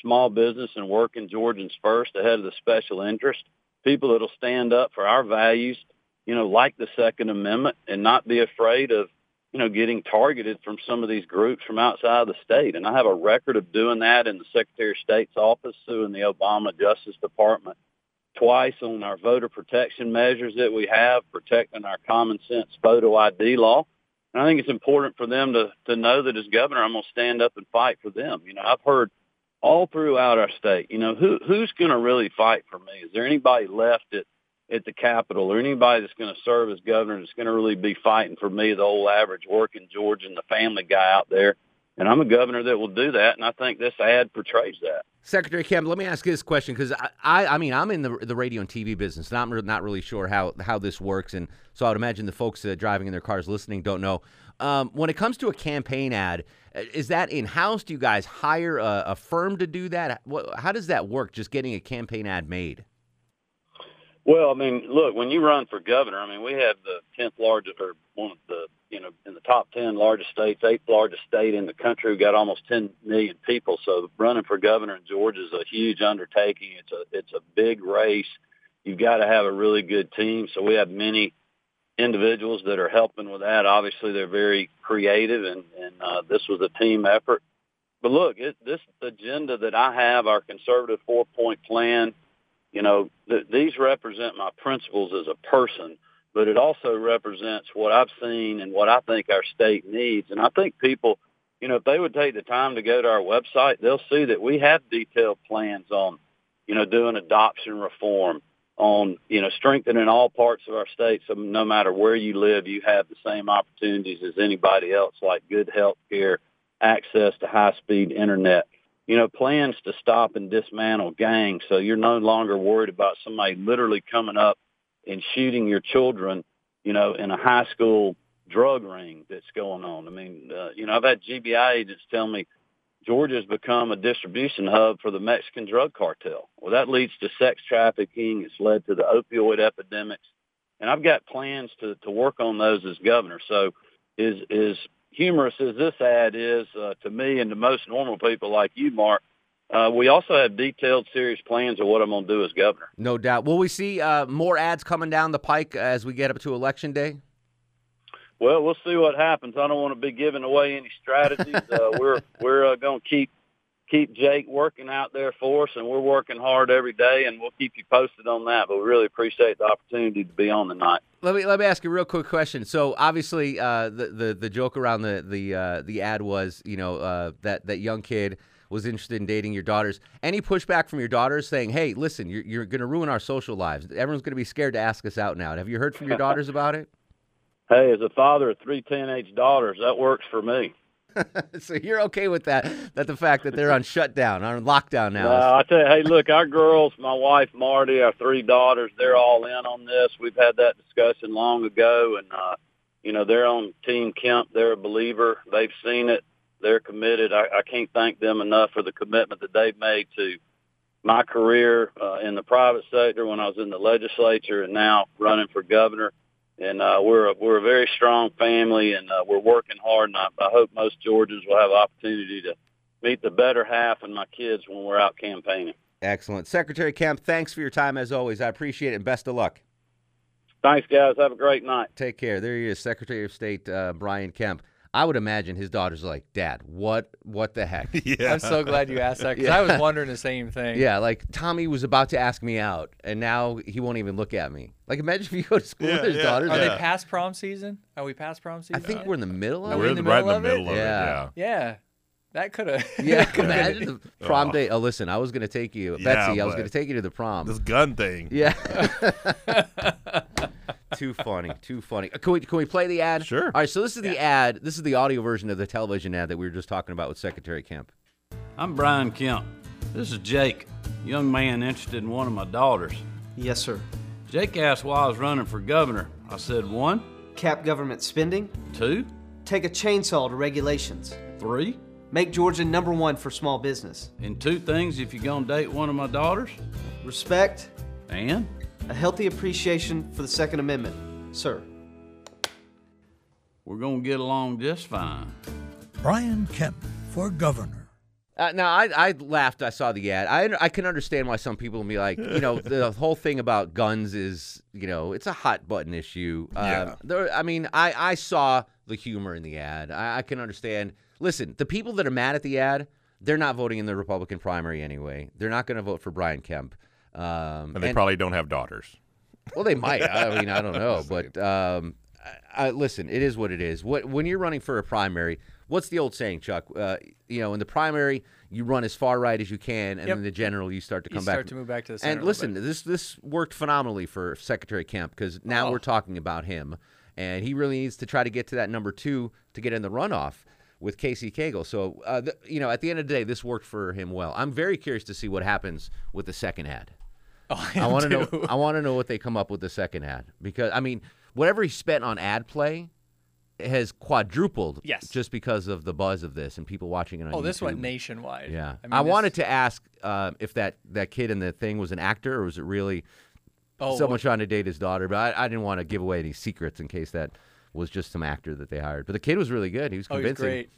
small business and working Georgians first ahead of the special interest, people that'll stand up for our values, you know, like the Second Amendment and not be afraid of, you know, getting targeted from some of these groups from outside the state. And I have a record of doing that in the Secretary of State's office, suing the Obama Justice Department twice on our voter protection measures that we have, protecting our common sense photo ID law. And I think it's important for them to, to know that as governor, I'm going to stand up and fight for them. You know, I've heard all throughout our state. You know, who who's going to really fight for me? Is there anybody left at at the Capitol or anybody that's going to serve as governor that's going to really be fighting for me, the old average working Georgian, the family guy out there? And I'm a governor that will do that, and I think this ad portrays that. Secretary Kemp, let me ask you this question because I, I, I, mean, I'm in the the radio and TV business, and I'm not really sure how how this works, and so I would imagine the folks uh, driving in their cars listening don't know. Um, when it comes to a campaign ad, uh, is that in house? Do you guys hire a, a firm to do that? How does that work? Just getting a campaign ad made? Well, I mean, look, when you run for governor, I mean, we have the tenth largest, or one of the, you know, in the top ten largest states, eighth largest state in the country. We've got almost ten million people. So running for governor in Georgia is a huge undertaking. It's a it's a big race. You've got to have a really good team. So we have many individuals that are helping with that. Obviously, they're very creative, and, and uh, this was a team effort. But look, it, this agenda that I have, our conservative four-point plan, you know, th- these represent my principles as a person, but it also represents what I've seen and what I think our state needs. And I think people, you know, if they would take the time to go to our website, they'll see that we have detailed plans on, you know, doing adoption reform, on you know strengthening all parts of our state so no matter where you live you have the same opportunities as anybody else like good health care access to high speed internet you know, plans to stop and dismantle gangs. So you're no longer worried about somebody literally coming up and shooting your children, you know, in a high school drug ring that's going on. I mean, uh, you know, I've had GBI agents tell me Georgia's become a distribution hub for the Mexican drug cartel. Well, that leads to sex trafficking. It's led to the opioid epidemics. And I've got plans to, to work on those as governor. So is, is humorous as this ad is uh, to me and to most normal people like you, Mark, uh, we also have detailed, serious plans of what I'm going to do as governor. No doubt. Will we see uh, more ads coming down the pike as we get up to election day? Well, we'll see what happens. I don't want to be giving away any strategies. uh, we're we're uh, going to keep keep Jake working out there for us, and we're working hard every day, and we'll keep you posted on that. But we really appreciate the opportunity to be on tonight. Let me let me ask you a real quick question. So obviously, uh, the, the the joke around the the uh, the ad was, you know, uh, that that young kid was interested in dating your daughters. Any pushback from your daughters saying, "Hey, listen, you're you're going to ruin our social lives. Everyone's going to be scared to ask us out now." Have you heard from your daughters about it? Hey, as a father of three teenage daughters, that works for me. so you're okay with that? That the fact that they're on shutdown, on lockdown now. Uh, I tell you, hey, look, our girls, my wife Marty, our three daughters, they're all in on this. We've had that discussion long ago, and uh, you know they're on Team Kemp. They're a believer. They've seen it. They're committed. I, I can't thank them enough for the commitment that they've made to my career uh, in the private sector when I was in the legislature, and now running for governor and uh, we're a, we're a very strong family, and uh, we're working hard. And I, I hope most Georgians will have opportunity to meet the better half and my kids when we're out campaigning. Excellent, Secretary Kemp. Thanks for your time as always. I appreciate it, and best of luck. Thanks, guys. Have a great night. Take care. There he is, Secretary of State uh, Brian Kemp. I would imagine his daughter's like, Dad, what what the heck? yeah. I'm so glad you asked that because Yeah. I was wondering the same thing. Yeah, like Tommy was about to ask me out, and now he won't even look at me. Like, imagine if you go to school with his daughters. Are and- they past prom season? Are we past prom season? I think yet? we're in the middle of Are it. We're in the middle of it? yeah. Yeah. That could have. Yeah, imagine the prom day. Oh, listen, I was going to take you, Yeah, Betsy. I was going to take you to the prom. This gun thing. Yeah. Too funny. Too funny. Uh, Can we can we play the ad? Sure. All right. So this is the ad. This is the audio version of the television ad that we were just talking about with Secretary Kemp. I'm Brian Kemp. This is Jake, young man interested in one of my daughters. Yes, sir. Jake asked why I was running for governor. I said, one, Cap government spending. two, Take a chainsaw to regulations. three, Make Georgia number one for small business. and two things if you're going to date one of my daughters. Respect. And A healthy appreciation for the Second Amendment, sir. we're going to get along just fine. Brian Kemp for governor. Uh, now, I, I laughed. I saw the ad. I I can understand why some people will be like, you know, the whole thing about guns is, you know, it's a hot button issue. Um, Yeah. There, I mean, I, I saw the humor in the ad. I, I can understand. Listen, the people that are mad at the ad, they're not voting in the Republican primary anyway. They're not going to vote for Brian Kemp. Um, And they probably don't have daughters. well, they might. I mean, I don't know, but um, I, I, listen, it is what it is. What when you're running for a primary, what's the old saying, Chuck? Uh, you know, in the primary, you run as far right as you can, and Yep. in the general, you start to You come back. start to move back to the center And listen, this this worked phenomenally for Secretary Kemp because now Oh. we're talking about him, and he really needs to try to get to that number two to get in the runoff with Casey Cagle. So, uh, th- you know, at the end of the day, this worked for him well. I'm very curious to see what happens with the second ad. Oh, I want to know. I want to know what they come up with the second ad because I mean, whatever he spent on ad play has quadrupled. Yes. just because of the buzz of this and people watching it on. Oh, this went nationwide. Yeah, I, mean, I, this- wanted to ask uh, if that that kid in the thing was an actor or was it really Oh, someone trying to date his daughter? But I, I didn't want to give away any secrets in case that was just some actor that they hired. But the kid was really good. He was Oh, convincing. great.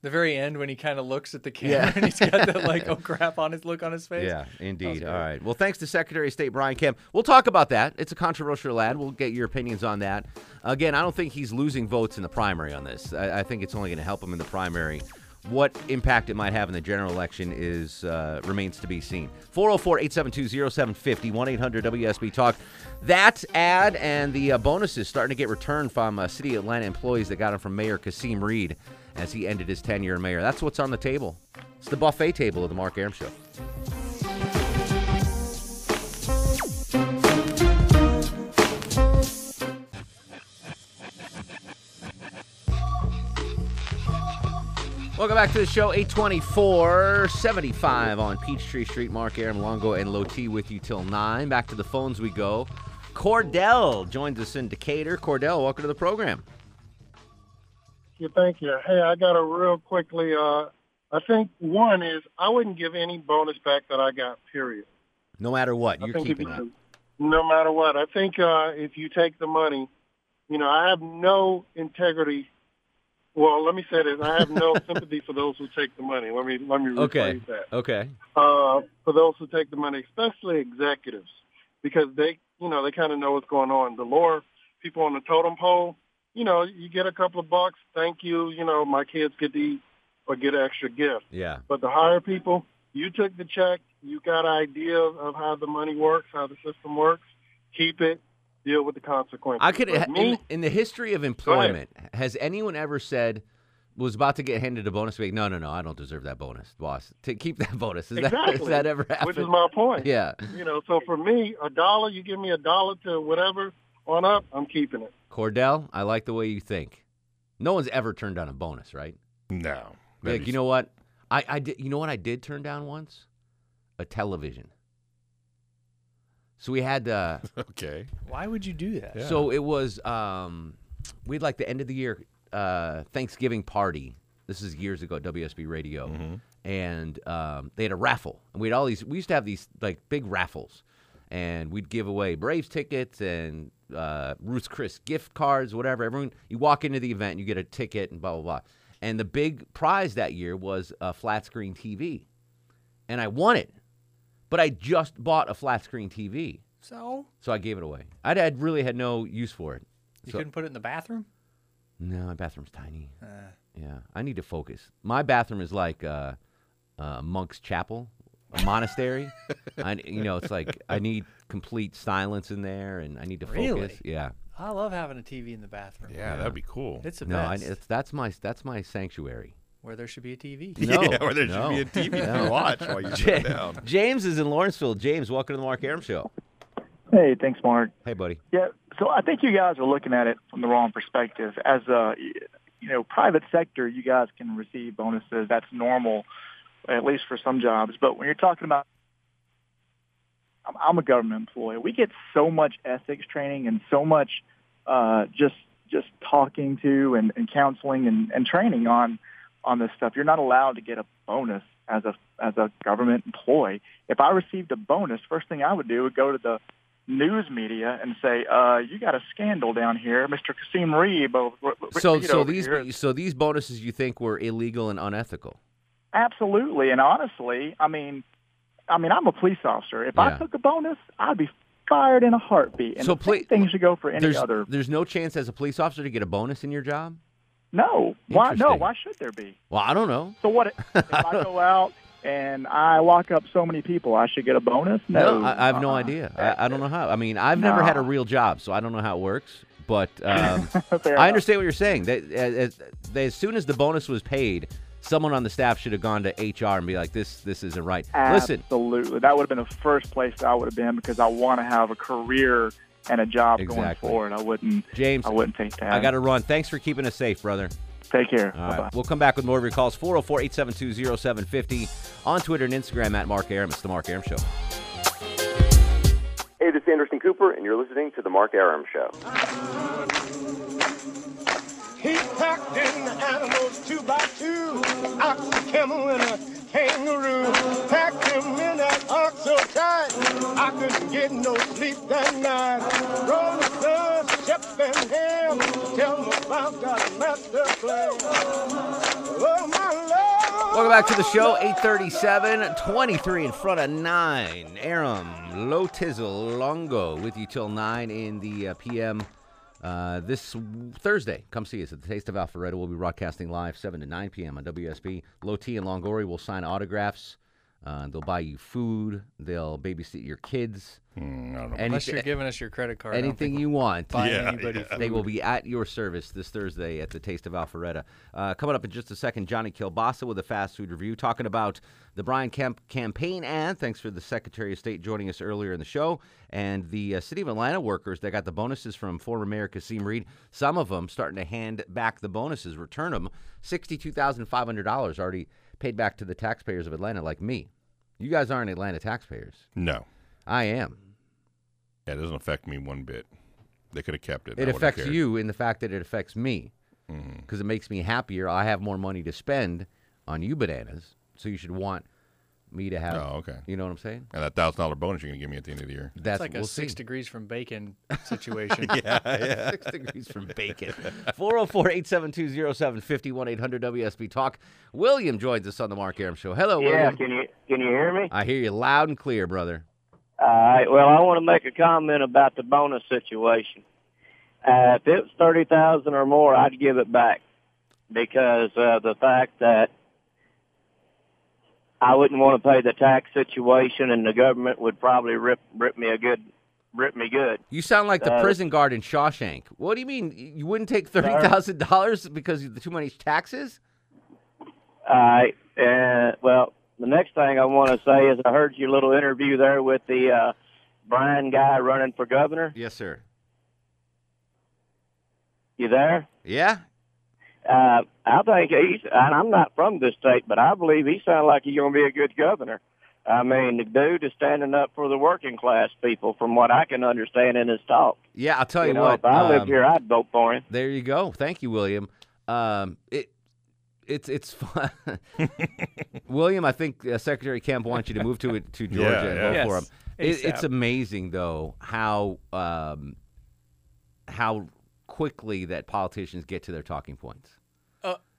The very end when he kind of looks at the camera Yeah. and he's got that like oh crap on his look on his face. Yeah, indeed. All right. Well, thanks to Secretary of State Brian Kemp. We'll talk about that. It's a controversial ad. We'll get your opinions on that. Again, I don't think he's losing votes in the primary on this. I, I think it's only going to help him in the primary. What impact it might have in the general election is uh, remains to be seen. 404-872-0750, 1-800-WSB Talk. That ad and the uh, bonuses starting to get returned from uh, City Atlanta employees that got them from Mayor Kasim Reed as he ended his tenure as mayor. That's what's on the table. It's the buffet table of the Mark Arum Show. Welcome back to the show, 824 75 on Peachtree Street. Mark Arum Longo and Low T with you till 9. Back to the phones we go. Cordell joins us in Decatur. Cordell, welcome to the program. You. Thank you. Hey, I got a real quickly. Uh, I think one is I wouldn't give any bonus back that I got. Period. No matter what, you're keeping it. No matter what, I think uh, if you take the money, you know, I have no integrity. Well, let me say this: I have no sympathy for those who take the money. Let me let me rephrase Okay. that. Okay. uh, for those who take the money, especially executives, because they, you know, they kind of know what's going on. The lower people on the totem pole, you know, you get a couple of bucks, thank you, you know, my kids get to eat or get an extra gift. Yeah. But the higher people, you took the check, you got an idea of, how the money works, how the system works, keep it, deal with the consequences. I could, But me, in, in the history of employment, has anyone ever said, was about to get handed a bonus, like, no, no, no, I don't deserve that bonus, boss. To keep that bonus. Is exactly. has that ever happened? Which is my point. Yeah. You know, so for me, a dollar, you give me a dollar to whatever on up, I'm keeping it. Cordell, I like the way you think. No one's ever turned down a bonus, right? No. Like, you know what? I, I did. You know what I did turn down once? A television. So we had. Uh, okay. Why would you do that? So it was. Um, we had like the end of the year uh, Thanksgiving party. This is years ago at WSB Radio, and um, they had a raffle. And we had all these. We used to have these like big raffles, and we'd give away Braves tickets and uh, Ruth's Chris gift cards, whatever. Everyone, you walk into the event, you get a ticket, and blah blah blah. And the big prize that year was a flat screen TV, and I won it. But I just bought a flat screen TV, So so I gave it away. I had really had no use for it. you So- couldn't put it in the bathroom. no, my bathroom's tiny. Uh, Yeah, I need to focus. My bathroom is like uh, a monk's chapel, a monastery. I, you know, it's like I need complete silence in there, and I need to Really? focus. Yeah. I love having a TV in the bathroom. Yeah, that'd be cool. It's the no, I, best. it's, that's my that's my sanctuary. where there should be a TV. No, Yeah, where there should be a TV to no. watch while you Ja- sit down. James is in Lawrenceville. James, welcome to the Mark Arum Show. Hey, thanks, Mark. Hey, buddy. Yeah, so I think you guys are looking at it from the wrong perspective. As a, you know, private sector, you guys can receive bonuses. That's normal, at least for some jobs. But when you're talking about, I'm, a government employee. We get so much ethics training and so much uh, just just talking to and, and counseling and, and training on on this stuff. You're not allowed to get a bonus as a as a government employee. If I received a bonus, first thing I would do would go to the news media and say, uh, "You got a scandal down here, Mr. Kasim Reed." Over, So, so these here." so these bonuses you think were illegal and unethical? Absolutely, and honestly, I mean, I mean, I'm a police officer. If I took a bonus, I'd be fired in a heartbeat. And so the same thing should go for any there's, other. There's no chance as a police officer to get a bonus in your job. No, why? No, why should there be? Well, I don't know. So what? If I go out and I lock up so many people, I should get a bonus? No, I, I have no Uh-uh. idea. I, I don't know how. I mean, I've never had a real job, so I don't know how it works. But um, I understand what you're saying. They, as, they, as soon as the bonus was paid, someone on the staff should have gone to HR and be like, "This, this isn't right." Listen, Absolutely. That would have been the first place I would have been because I want to have a career and a job going Exactly. forward. I wouldn't James, I wouldn't take that. I got to run. Thanks for keeping us safe, brother. Take care. All right. We'll come back with more of your calls. 404 872 0750 on Twitter and Instagram at Mark Arum. It's The Mark Arum Show. Hey, this is Anderson Cooper, and you're listening to The Mark Arum Show. He packed in the animals two by two, ox, a camel, and a kangaroo. Packed him in that ox so tight, I couldn't get no sleep that night. Rolling Stones, Shep and Ham, tell them about that master plan. Oh, my love. Welcome back to the show. 837, 23 in front of 9. Arum, Low Tizzle, Longo with you till 9 in the uh, p.m. Uh, this Thursday, come see us at the Taste of Alpharetta. We'll be broadcasting live 7 to 9 p.m. on WSB. Low T and Longoria will sign autographs Uh, they'll buy you food. They'll babysit your kids. Hmm, I don't know. Unless you're giving us your credit card. Anything you want. buy anybody They food. will be at your service this Thursday at the Taste of Alpharetta. Uh, coming up in just a second, Johnny Kilbasa with a fast food review, talking about the Brian Kemp campaign ad. Thanks for the Secretary of State joining us earlier in the show. And the uh, City of Atlanta workers that got the bonuses from former Mayor Kasim Reed, some of them starting to hand back the bonuses, return them. $62,500 already paid back to the taxpayers of Atlanta, like me. You guys aren't Atlanta taxpayers. No. I am. Yeah, it doesn't affect me one bit. They could have kept it. It affects you in the fact that it affects me mm-hmm. because it makes me happier. I have more money to spend on you bananas, so you should want me to have. Oh, okay. You know what I'm saying? And that thousand dollar bonus you're gonna give me at the end of the year. That's it's like we'll a six see. degrees from bacon situation. Yeah, yeah. Six degrees from bacon. 404 872 0750 1 800 WSB Talk. William joins us on the Mark Arum Show. Hello, Yeah, William. can you can you hear me? I hear you loud and clear, brother. All right. Well, I want to make a comment about the bonus situation. Uh, if it was thirty thousand or more, I'd give it back because uh, the fact that I wouldn't want to pay the tax situation, and the government would probably rip rip me a good rip me good. You sound like the Uh, prison guard in Shawshank. What do you mean? You wouldn't take $30,000 because of the too many taxes? Right. Uh, well, the next thing I want to say is I heard your little interview there with the uh, Brian guy running for governor. Yes, sir. You there? Yeah? Uh, I think he's, and I'm not from this state, but I believe he sounds like he's going to be a good governor. I mean, the dude is standing up for the working class people, from what I can understand in his talk. Yeah, I'll tell you, know, what. if I lived um, here, I'd vote for him. There you go. Thank you, William. Um, it it's it's fun. William, I think uh, Secretary Kemp wants you to move to to Georgia Yeah, and yeah. vote for him. It, it's amazing though how um, how quickly that politicians get to their talking points.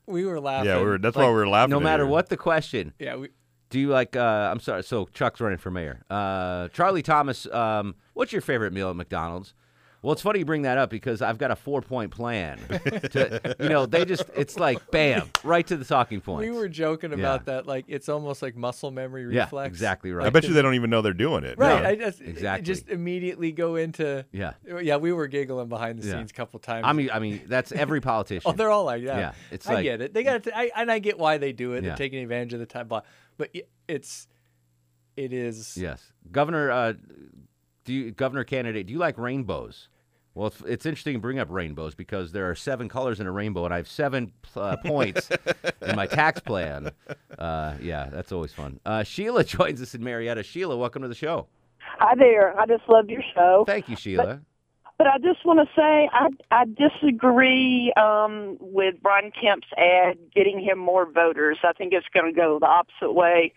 We were laughing. Yeah, we were. That's Like, why we were laughing. No matter you. what the question. Yeah, we, Do you like? Uh, I'm sorry. So Chuck's running for mayor. Uh, Charlie Thomas. Um, what's your favorite meal at McDonald's? Well, it's funny you bring that up because I've got a four point plan. to, you know, they just it's like bam, right to the talking point. we were joking Yeah. about that. Like it's almost like muscle memory reflex. Yeah, reflex. exactly right. I bet you they don't even know they're doing it. Right. No. I just Exactly. just immediately go into Yeah. Yeah, we were giggling behind the Yeah. scenes a couple times. I mean, I mean that's every politician. Oh, they're all like, yeah. Yeah, it's I like- get it. They got to, I, and I get why they do it. Yeah. They're taking advantage of the time, blah. But it's, it is. Yes, Governor. Uh, do you, Governor candidate? Do you like rainbows? Well, it's, it's interesting to bring up rainbows because there are seven colors in a rainbow, and I have seven uh, points in my tax plan. Uh, yeah, that's always fun. Uh, Sheila joins us in Marietta. Sheila, welcome to the show. Hi there. I just love your show. Thank you, Sheila. But I just want to say I I disagree um, with Brian Kemp's ad getting him more voters. I think it's going to go the opposite way.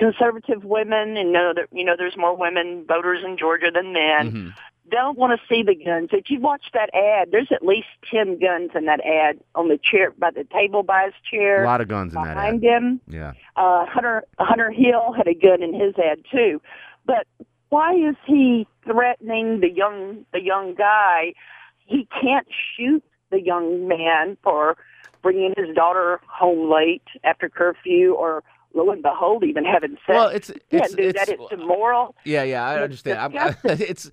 Conservative women, and know that you know there's more women voters in Georgia than men. Mm-hmm. Don't want to see the guns. If you watch that ad, there's at least ten guns in that ad on the chair by the table by his chair. A lot of guns in that ad. behind him. Yeah. Uh, Hunter Hunter Hill had a gun in his ad too, but why is he threatening the young the young guy? He can't shoot the young man for bringing his daughter home late after curfew, or lo and behold, even having sex. Well, it's- it's- do it's- that. It's immoral. Yeah, yeah, I understand. It's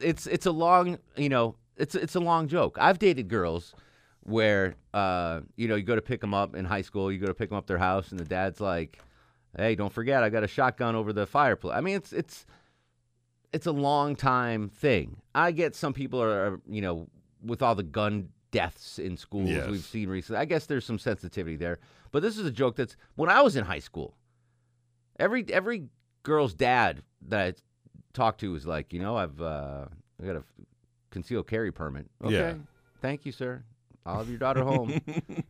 it's it's a long, you know, it's it's a long joke. I've dated girls where, uh, you know, you go to pick them up in high school, you go to pick them up their house, and the dad's like, "Hey, don't forget, I got a shotgun over the fireplace." I mean, it's it's it's a long time thing. I get some people are, you know, with all the gun deaths in schools Yes. we've seen recently. I guess there's some sensitivity there, but this is a joke that's when I was in high school. Every every girl's dad that I talked to was like, you know, I've uh, I got a concealed carry permit. Okay, Yeah. thank you, sir. I'll have your daughter home.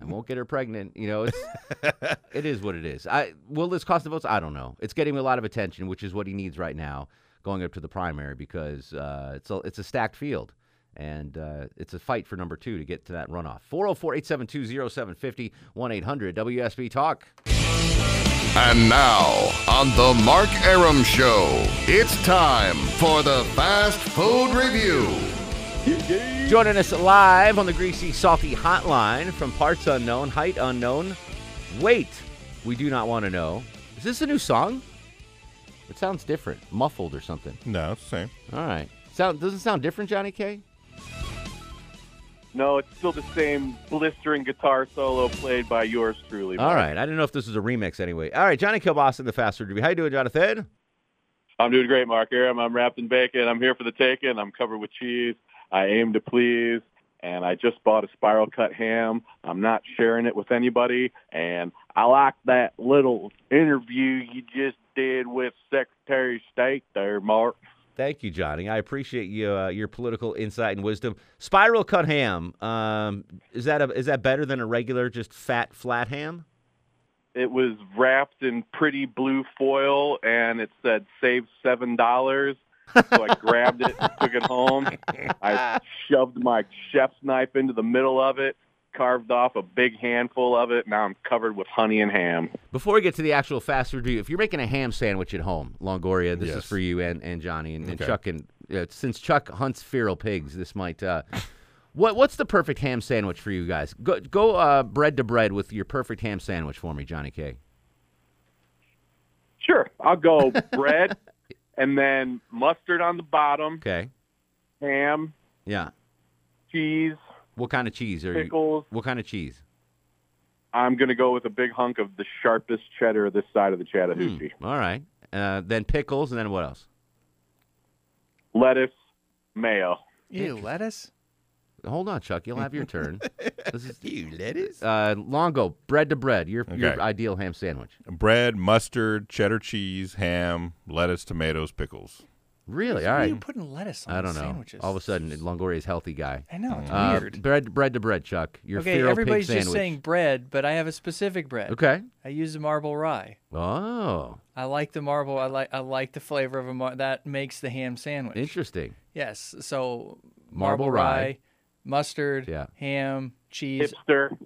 I won't get her pregnant. You know, it's it is what it is. I will this cost the votes? I don't know. It's getting a lot of attention, which is what he needs right now, going up to the primary because uh, it's a it's a stacked field. And uh, it's a fight for number two to get to that runoff. 404 872 0750 1 800 WSB Talk. And now, on the Mark Arum Show, it's time for the Fast Food Review. Joining us live on the Greasy Salty Hotline from parts unknown, height unknown, weight we do not want to know. Is this a new song? It sounds different, muffled or something. No, it's the same. All right. Sound doesn't sound different, Johnny K. No, it's still the same blistering guitar solo played by yours truly. All Mark. I didn't know if this was a remix anyway. All right, Johnny Kilbasa in the fast food review. How you doing, Jonathan? I'm doing great, Mark. Arum. I'm wrapped in bacon. I'm here for the taking. I'm covered with cheese. I aim to please. And I just bought a spiral cut ham. I'm not sharing it with anybody. And I like that little interview you just did with Secretary of State there, Mark. Thank you, Johnny. I appreciate you uh, your political insight and wisdom. Spiral cut ham. Um, is that a, is that better than a regular just fat flat ham? It was wrapped in pretty blue foil, and it said "save seven dollars." So I grabbed it, and took it home. I shoved my chef's knife into the middle of it, carved off a big handful of it. Now I'm covered with honey and ham. Before we get to the actual fast food review, if you're making a ham sandwich at home, Longoria, this is for you and, and Johnny and, and Okay. Chuck. And uh, since Chuck hunts feral pigs, this might. Uh, what what's the perfect ham sandwich for you guys? Go go uh, bread to bread with your perfect ham sandwich for me, Johnny K. Sure, I'll go bread, and then mustard on the bottom, Okay. ham, Yeah. cheese. What kind of cheese are Pickles. you? What kind of cheese? I'm going to go with a big hunk of the sharpest cheddar this side of the Chattahoochee. All right. Uh, then pickles, and then what else? Lettuce, mayo. Ew, lettuce. Hold on, Chuck. You'll have your turn. this is you lettuce. uh, Longo bread to bread. Your your ideal ham sandwich. Bread, mustard, cheddar cheese, ham, lettuce, tomatoes, pickles. Really? Why All are you putting lettuce on I don't know. sandwiches? All of a sudden, Longoria's healthy guy. I know, it's Uh, weird. Bread, bread to bread, Chuck. Your okay, feral everybody's pig just sandwich. saying bread, but I have a specific bread. Okay. I use the marble rye. Oh, I like the marble. I like I like the flavor of a mar- that makes the ham sandwich. interesting. Yes. So Marble marble, rye. rye, mustard, Yeah. ham, cheese. Hipster.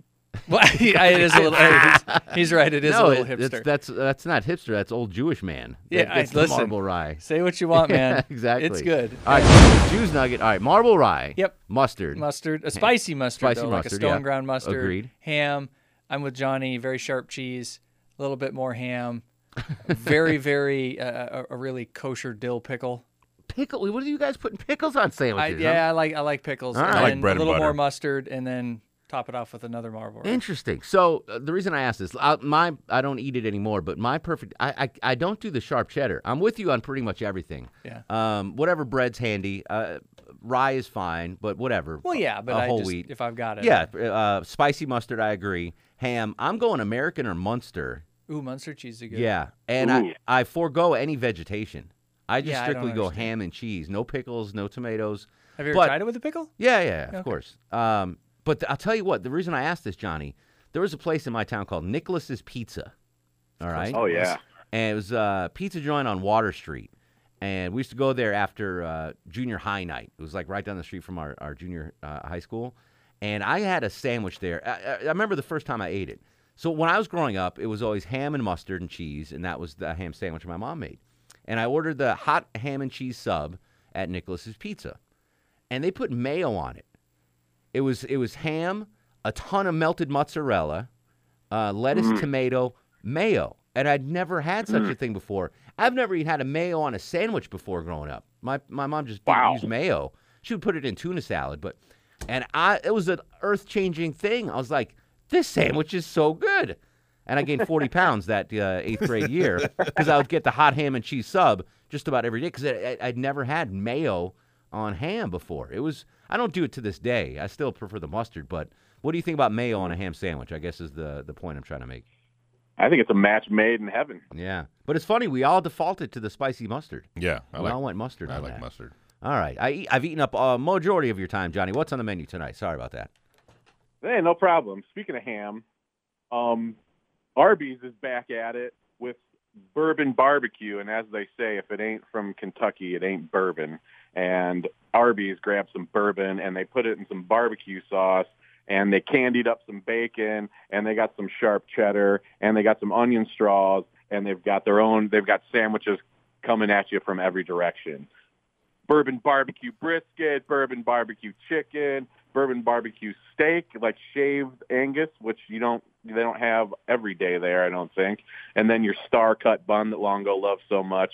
Well, it is a little. he's, he's right. It is no, a little it- it's- hipster. that's that's not hipster. That's old Jewish man. Yeah, That I- the listen, marble rye. say what you want, man. Yeah, exactly. It's good. All right, Jews nugget. All right, marble rye. Yep. Mustard. mustard, a spicy mustard, Spicy though, like a stone yeah. ground mustard. Agreed. Ham. I'm with Johnny. Very sharp cheese. A little bit more ham. very, very uh, a, a really kosher dill pickle. Pickle. What are you guys putting pickles on I, sandwiches? yeah, huh? I like I like pickles. Right. I like bread a little more mustard, and then top it off with another marble. Interesting. So uh, the reason I asked this, I, my I don't eat it anymore, but my perfect, I, I I don't do the sharp cheddar. I'm with you on pretty much everything. Yeah. Um, whatever bread's handy. Uh, rye is fine, but whatever. Well, yeah, but a I whole just wheat. if I've got it. Yeah. Uh, spicy mustard. I agree. Ham. I'm going American or Munster. Ooh, Munster cheese is good. Yeah, and Ooh. I I forego any vegetation. I just Yeah, I strictly go ham and cheese. No pickles. No tomatoes. Have you ever But- tried it with a pickle? Yeah, yeah, of Okay. course. Um, but th- I'll tell you what. The reason I asked this, Johnny, there was a place in my town called Nicholas's Pizza. All right. Oh, yeah. And it was a pizza joint on Water Street, and we used to go there after uh, junior high night. It was like right down the street from our our junior uh, high school, and I had a sandwich there. I, I- I remember the first time I ate it. So when I was growing up, it was always ham and mustard and cheese, and that was the ham sandwich my mom made. And I ordered the hot ham and cheese sub at Nicholas's Pizza, and they put mayo on it. It was it was ham, a ton of melted mozzarella, uh, lettuce, Mm. tomato, mayo, and I'd never had such a Mm. thing before. I've never even had a mayo on a sandwich before growing up. My my mom just didn't use mayo. She would put it in tuna salad, but and I it was an earth changing thing. I was like, this sandwich is so good. And I gained 40 pounds that uh, eighth grade year because I would get the hot ham and cheese sub just about every day because I'd never had mayo on ham before. It was I don't do it to this day. I still prefer the mustard, but what do you think about mayo on a ham sandwich? I guess is the the point I'm trying to make. I think it's a match made in heaven. Yeah, but it's funny we all defaulted to the spicy mustard. Yeah, I we like- all went mustard. I on like that. mustard. All right, I eat, I've eaten up a majority of your time, Johnny. What's on the menu tonight? Sorry about that. Hey, no problem. Speaking of ham, um, Arby's is back at it with bourbon barbecue, and as they say, if it ain't from Kentucky, it ain't bourbon. And Arby's grabbed some bourbon and they put it in some barbecue sauce, and they candied up some bacon, and they got some sharp cheddar, and they got some onion straws, and they've got their own. They've got sandwiches coming at you from every direction bourbon barbecue brisket, bourbon barbecue chicken, bourbon barbecue steak, like shaved Angus, which you don't they don't have every day there, I don't think. And then your star cut bun that Longo loves so much.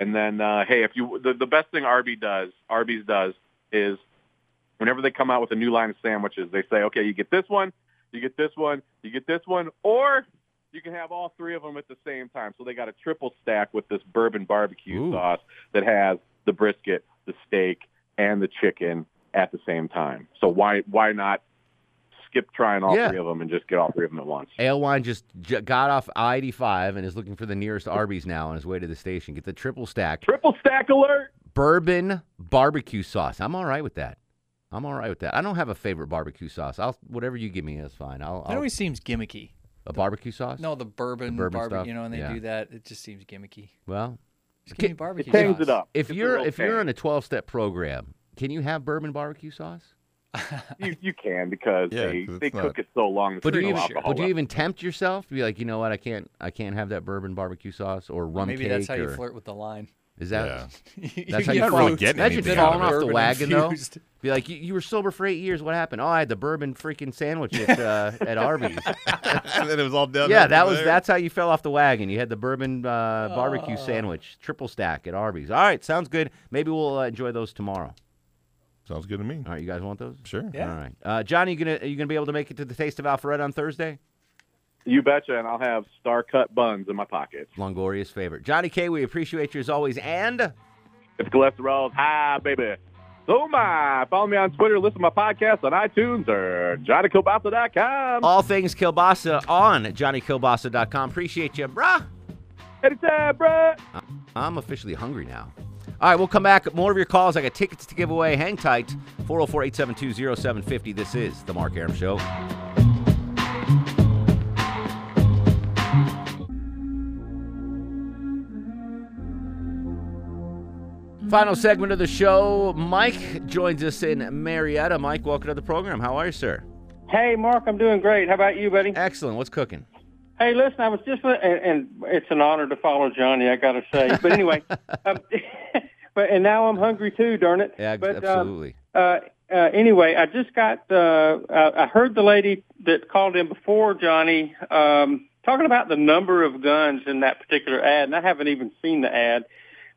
And then uh, hey, if you the, the best thing Arby does, Arby's does is whenever they come out with a new line of sandwiches, they say, okay, you get this one, you get this one, you get this one, or you can have all three of them at the same time. So they got a triple stack with this bourbon barbecue sauce that has the brisket, the steak, and the chicken at the same time. So why why not skip trying all Yeah. three of them and just get all three of them at once? Alewine just j- got off I-85 and is looking for the nearest Arby's now on his way to the station. Get the triple stack. Triple stack alert! Bourbon barbecue sauce. I'm all right with that. I'm all right with that. I don't have a favorite barbecue sauce. I'll whatever you give me is fine. I'll, I'll always seems gimmicky. a barbecue sauce. No, the bourbon, bourbon barbecue, stuff? you know, and they Yeah. do that. It just seems gimmicky. Well, Just give me barbecue tangs sauce. it up. If It's you're real if you're tang. in a 12 step program, can you have bourbon barbecue sauce? you you can because Yeah, they 'cause they it's cook not- it so long. But do there's you no even, alcohol but do you left. even tempt yourself to be like, you know what, I can't I can't have that bourbon barbecue sauce or rum Maybe cake that's how you or- flirt with the line. Is that? You That's how you get fall. food Imagine that falling are off the bourbon wagon though. Be like, you, you were sober for eight years. What happened? Oh, I had the bourbon freaking sandwich at uh, at Arby's. and then it was all done. yeah, that was there. that's how you fell off the wagon. You had the bourbon uh, barbecue Oh. sandwich, triple stack at Arby's. All right, sounds good. Maybe we'll uh, enjoy those tomorrow. Sounds good to me. All right, you guys want those? Sure. Yeah. All right, uh, Johnny, you gonna are you gonna be able to make it to the Taste of Alpharetta on Thursday? You betcha, and I'll have star cut buns in my pockets. Longoria's favorite. Johnny K, we appreciate you as always, and If cholesterol's high, baby. So my. Follow me on Twitter, listen to my podcast on iTunes or JohnnyKilbasa.com. all things Kilbasa on JohnnyKilbasa.com. Appreciate you, bruh. Anytime, bruh. I'm officially hungry now. All right, we'll come back. More of your calls. I got tickets to give away. Hang tight. 404 872 0750. This is The Mark Arum Show. Final segment of the show. Mike joins us in Marietta. Mike, welcome to the program. How are you, sir? Hey, Mark, I'm doing great. How about you, buddy? Excellent. What's cooking? Hey, listen, I was just, and, and it's an honor to follow Johnny, I got to say. But anyway, um, but and now I'm hungry too, darn it. Yeah, but, um, absolutely. uh, uh, anyway, I just got, uh, I I heard the lady that called in before Johnny um, talking about the number of guns in that particular ad, and I haven't even seen the ad,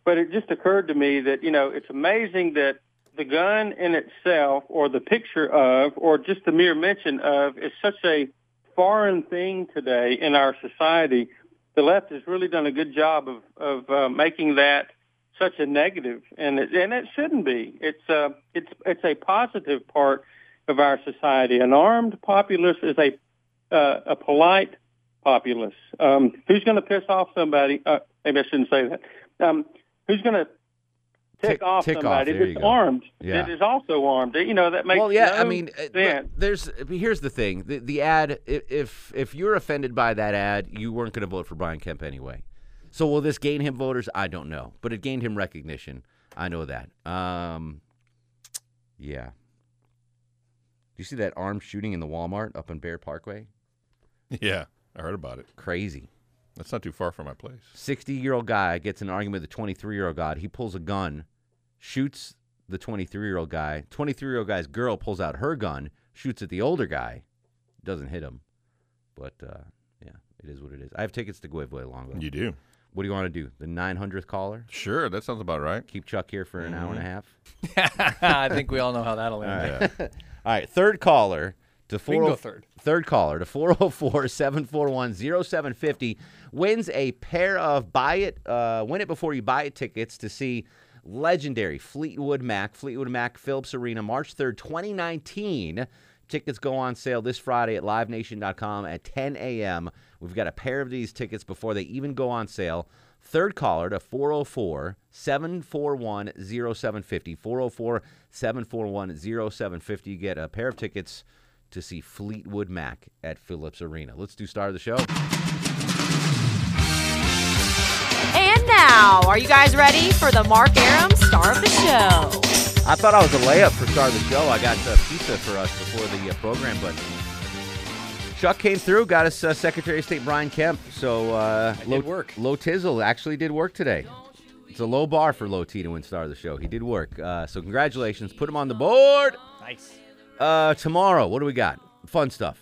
but it just occurred to me that, you know, it's amazing that the gun in itself or the picture of or just the mere mention of is such a foreign thing today in our society. The left has really done a good job of, of uh, making that such a negative, and it, and it shouldn't be. It's uh, it's it's a positive part of our society. An armed populace is a uh, a polite populace. Um, who's going to piss off somebody? Uh, maybe I shouldn't say that. Um, who's going to tick, Tick- off tick somebody that's armed? Yeah. That is also armed. You know that makes well, yeah. I mean, uh, look, there's here's the thing: the, the ad. If if you're offended by that ad, you weren't going to vote for Brian Kemp anyway. So will this gain him voters? I don't know, but it gained him recognition. I know that. Um, yeah. Do you see that armed shooting in the Walmart up on Barrett Parkway? Yeah, I heard about it. Crazy. That's not too far from my place. 60 year old guy gets an argument with a 23 year old guy. He pulls a gun, shoots the 23 year old guy. 23 year old guy's girl pulls out her gun, shoots at the older guy, doesn't hit him. But uh, yeah, it is what it is. I have tickets to away Longo. You do. What do you want to do? The 900th caller? Sure, that sounds about right. Keep Chuck here for an hour and a Mhm. half. I think we all know how that'll All end. right. All right. Third caller to We 40 third. Third caller to 404 741 0750 wins a pair of buy it, uh, win it before you buy it tickets to see legendary Fleetwood Mac, Fleetwood Mac Phillips Arena, March 3rd, 2019. Tickets go on sale this Friday at livenation.com at 10 a.m. We've got a pair of these tickets before they even go on sale. Third caller to 404 741 0750. 404 741 0750. Get a pair of tickets to see Fleetwood Mac at Phillips Arena. Let's do star of the show. And now, are you guys ready for the Mark Arum star of the show? I thought I was a layup for star of the show. I got uh, pizza for us before the uh, program, but Chuck came through, got us uh, Secretary of State Brian Kemp. So uh, I low, did work. Low Tizzle actually did work today. It's a low bar for Low T to win star of the show. He did work. Uh, so congratulations. Put him on the board. Nice. Uh, tomorrow, what do we got? Fun stuff.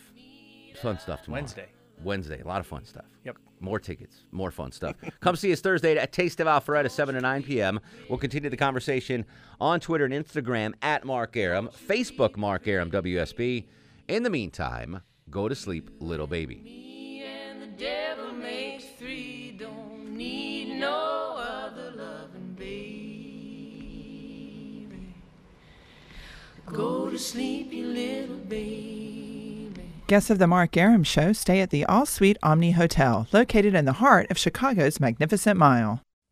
Fun stuff tomorrow. Wednesday. Wednesday. A lot of fun stuff. Yep. More tickets, more fun stuff. Come see us Thursday at Taste of Alpharetta, 7 to 9 p.m. We'll continue the conversation on Twitter and Instagram at Mark Arum, Facebook Mark Arum WSB. In the meantime, go to sleep, little baby. And the devil makes three, don't need no other loving baby. Go to sleep, you little baby. Guests of the Mark Arum Show stay at the All Suite Omni Hotel, located in the heart of Chicago's Magnificent Mile.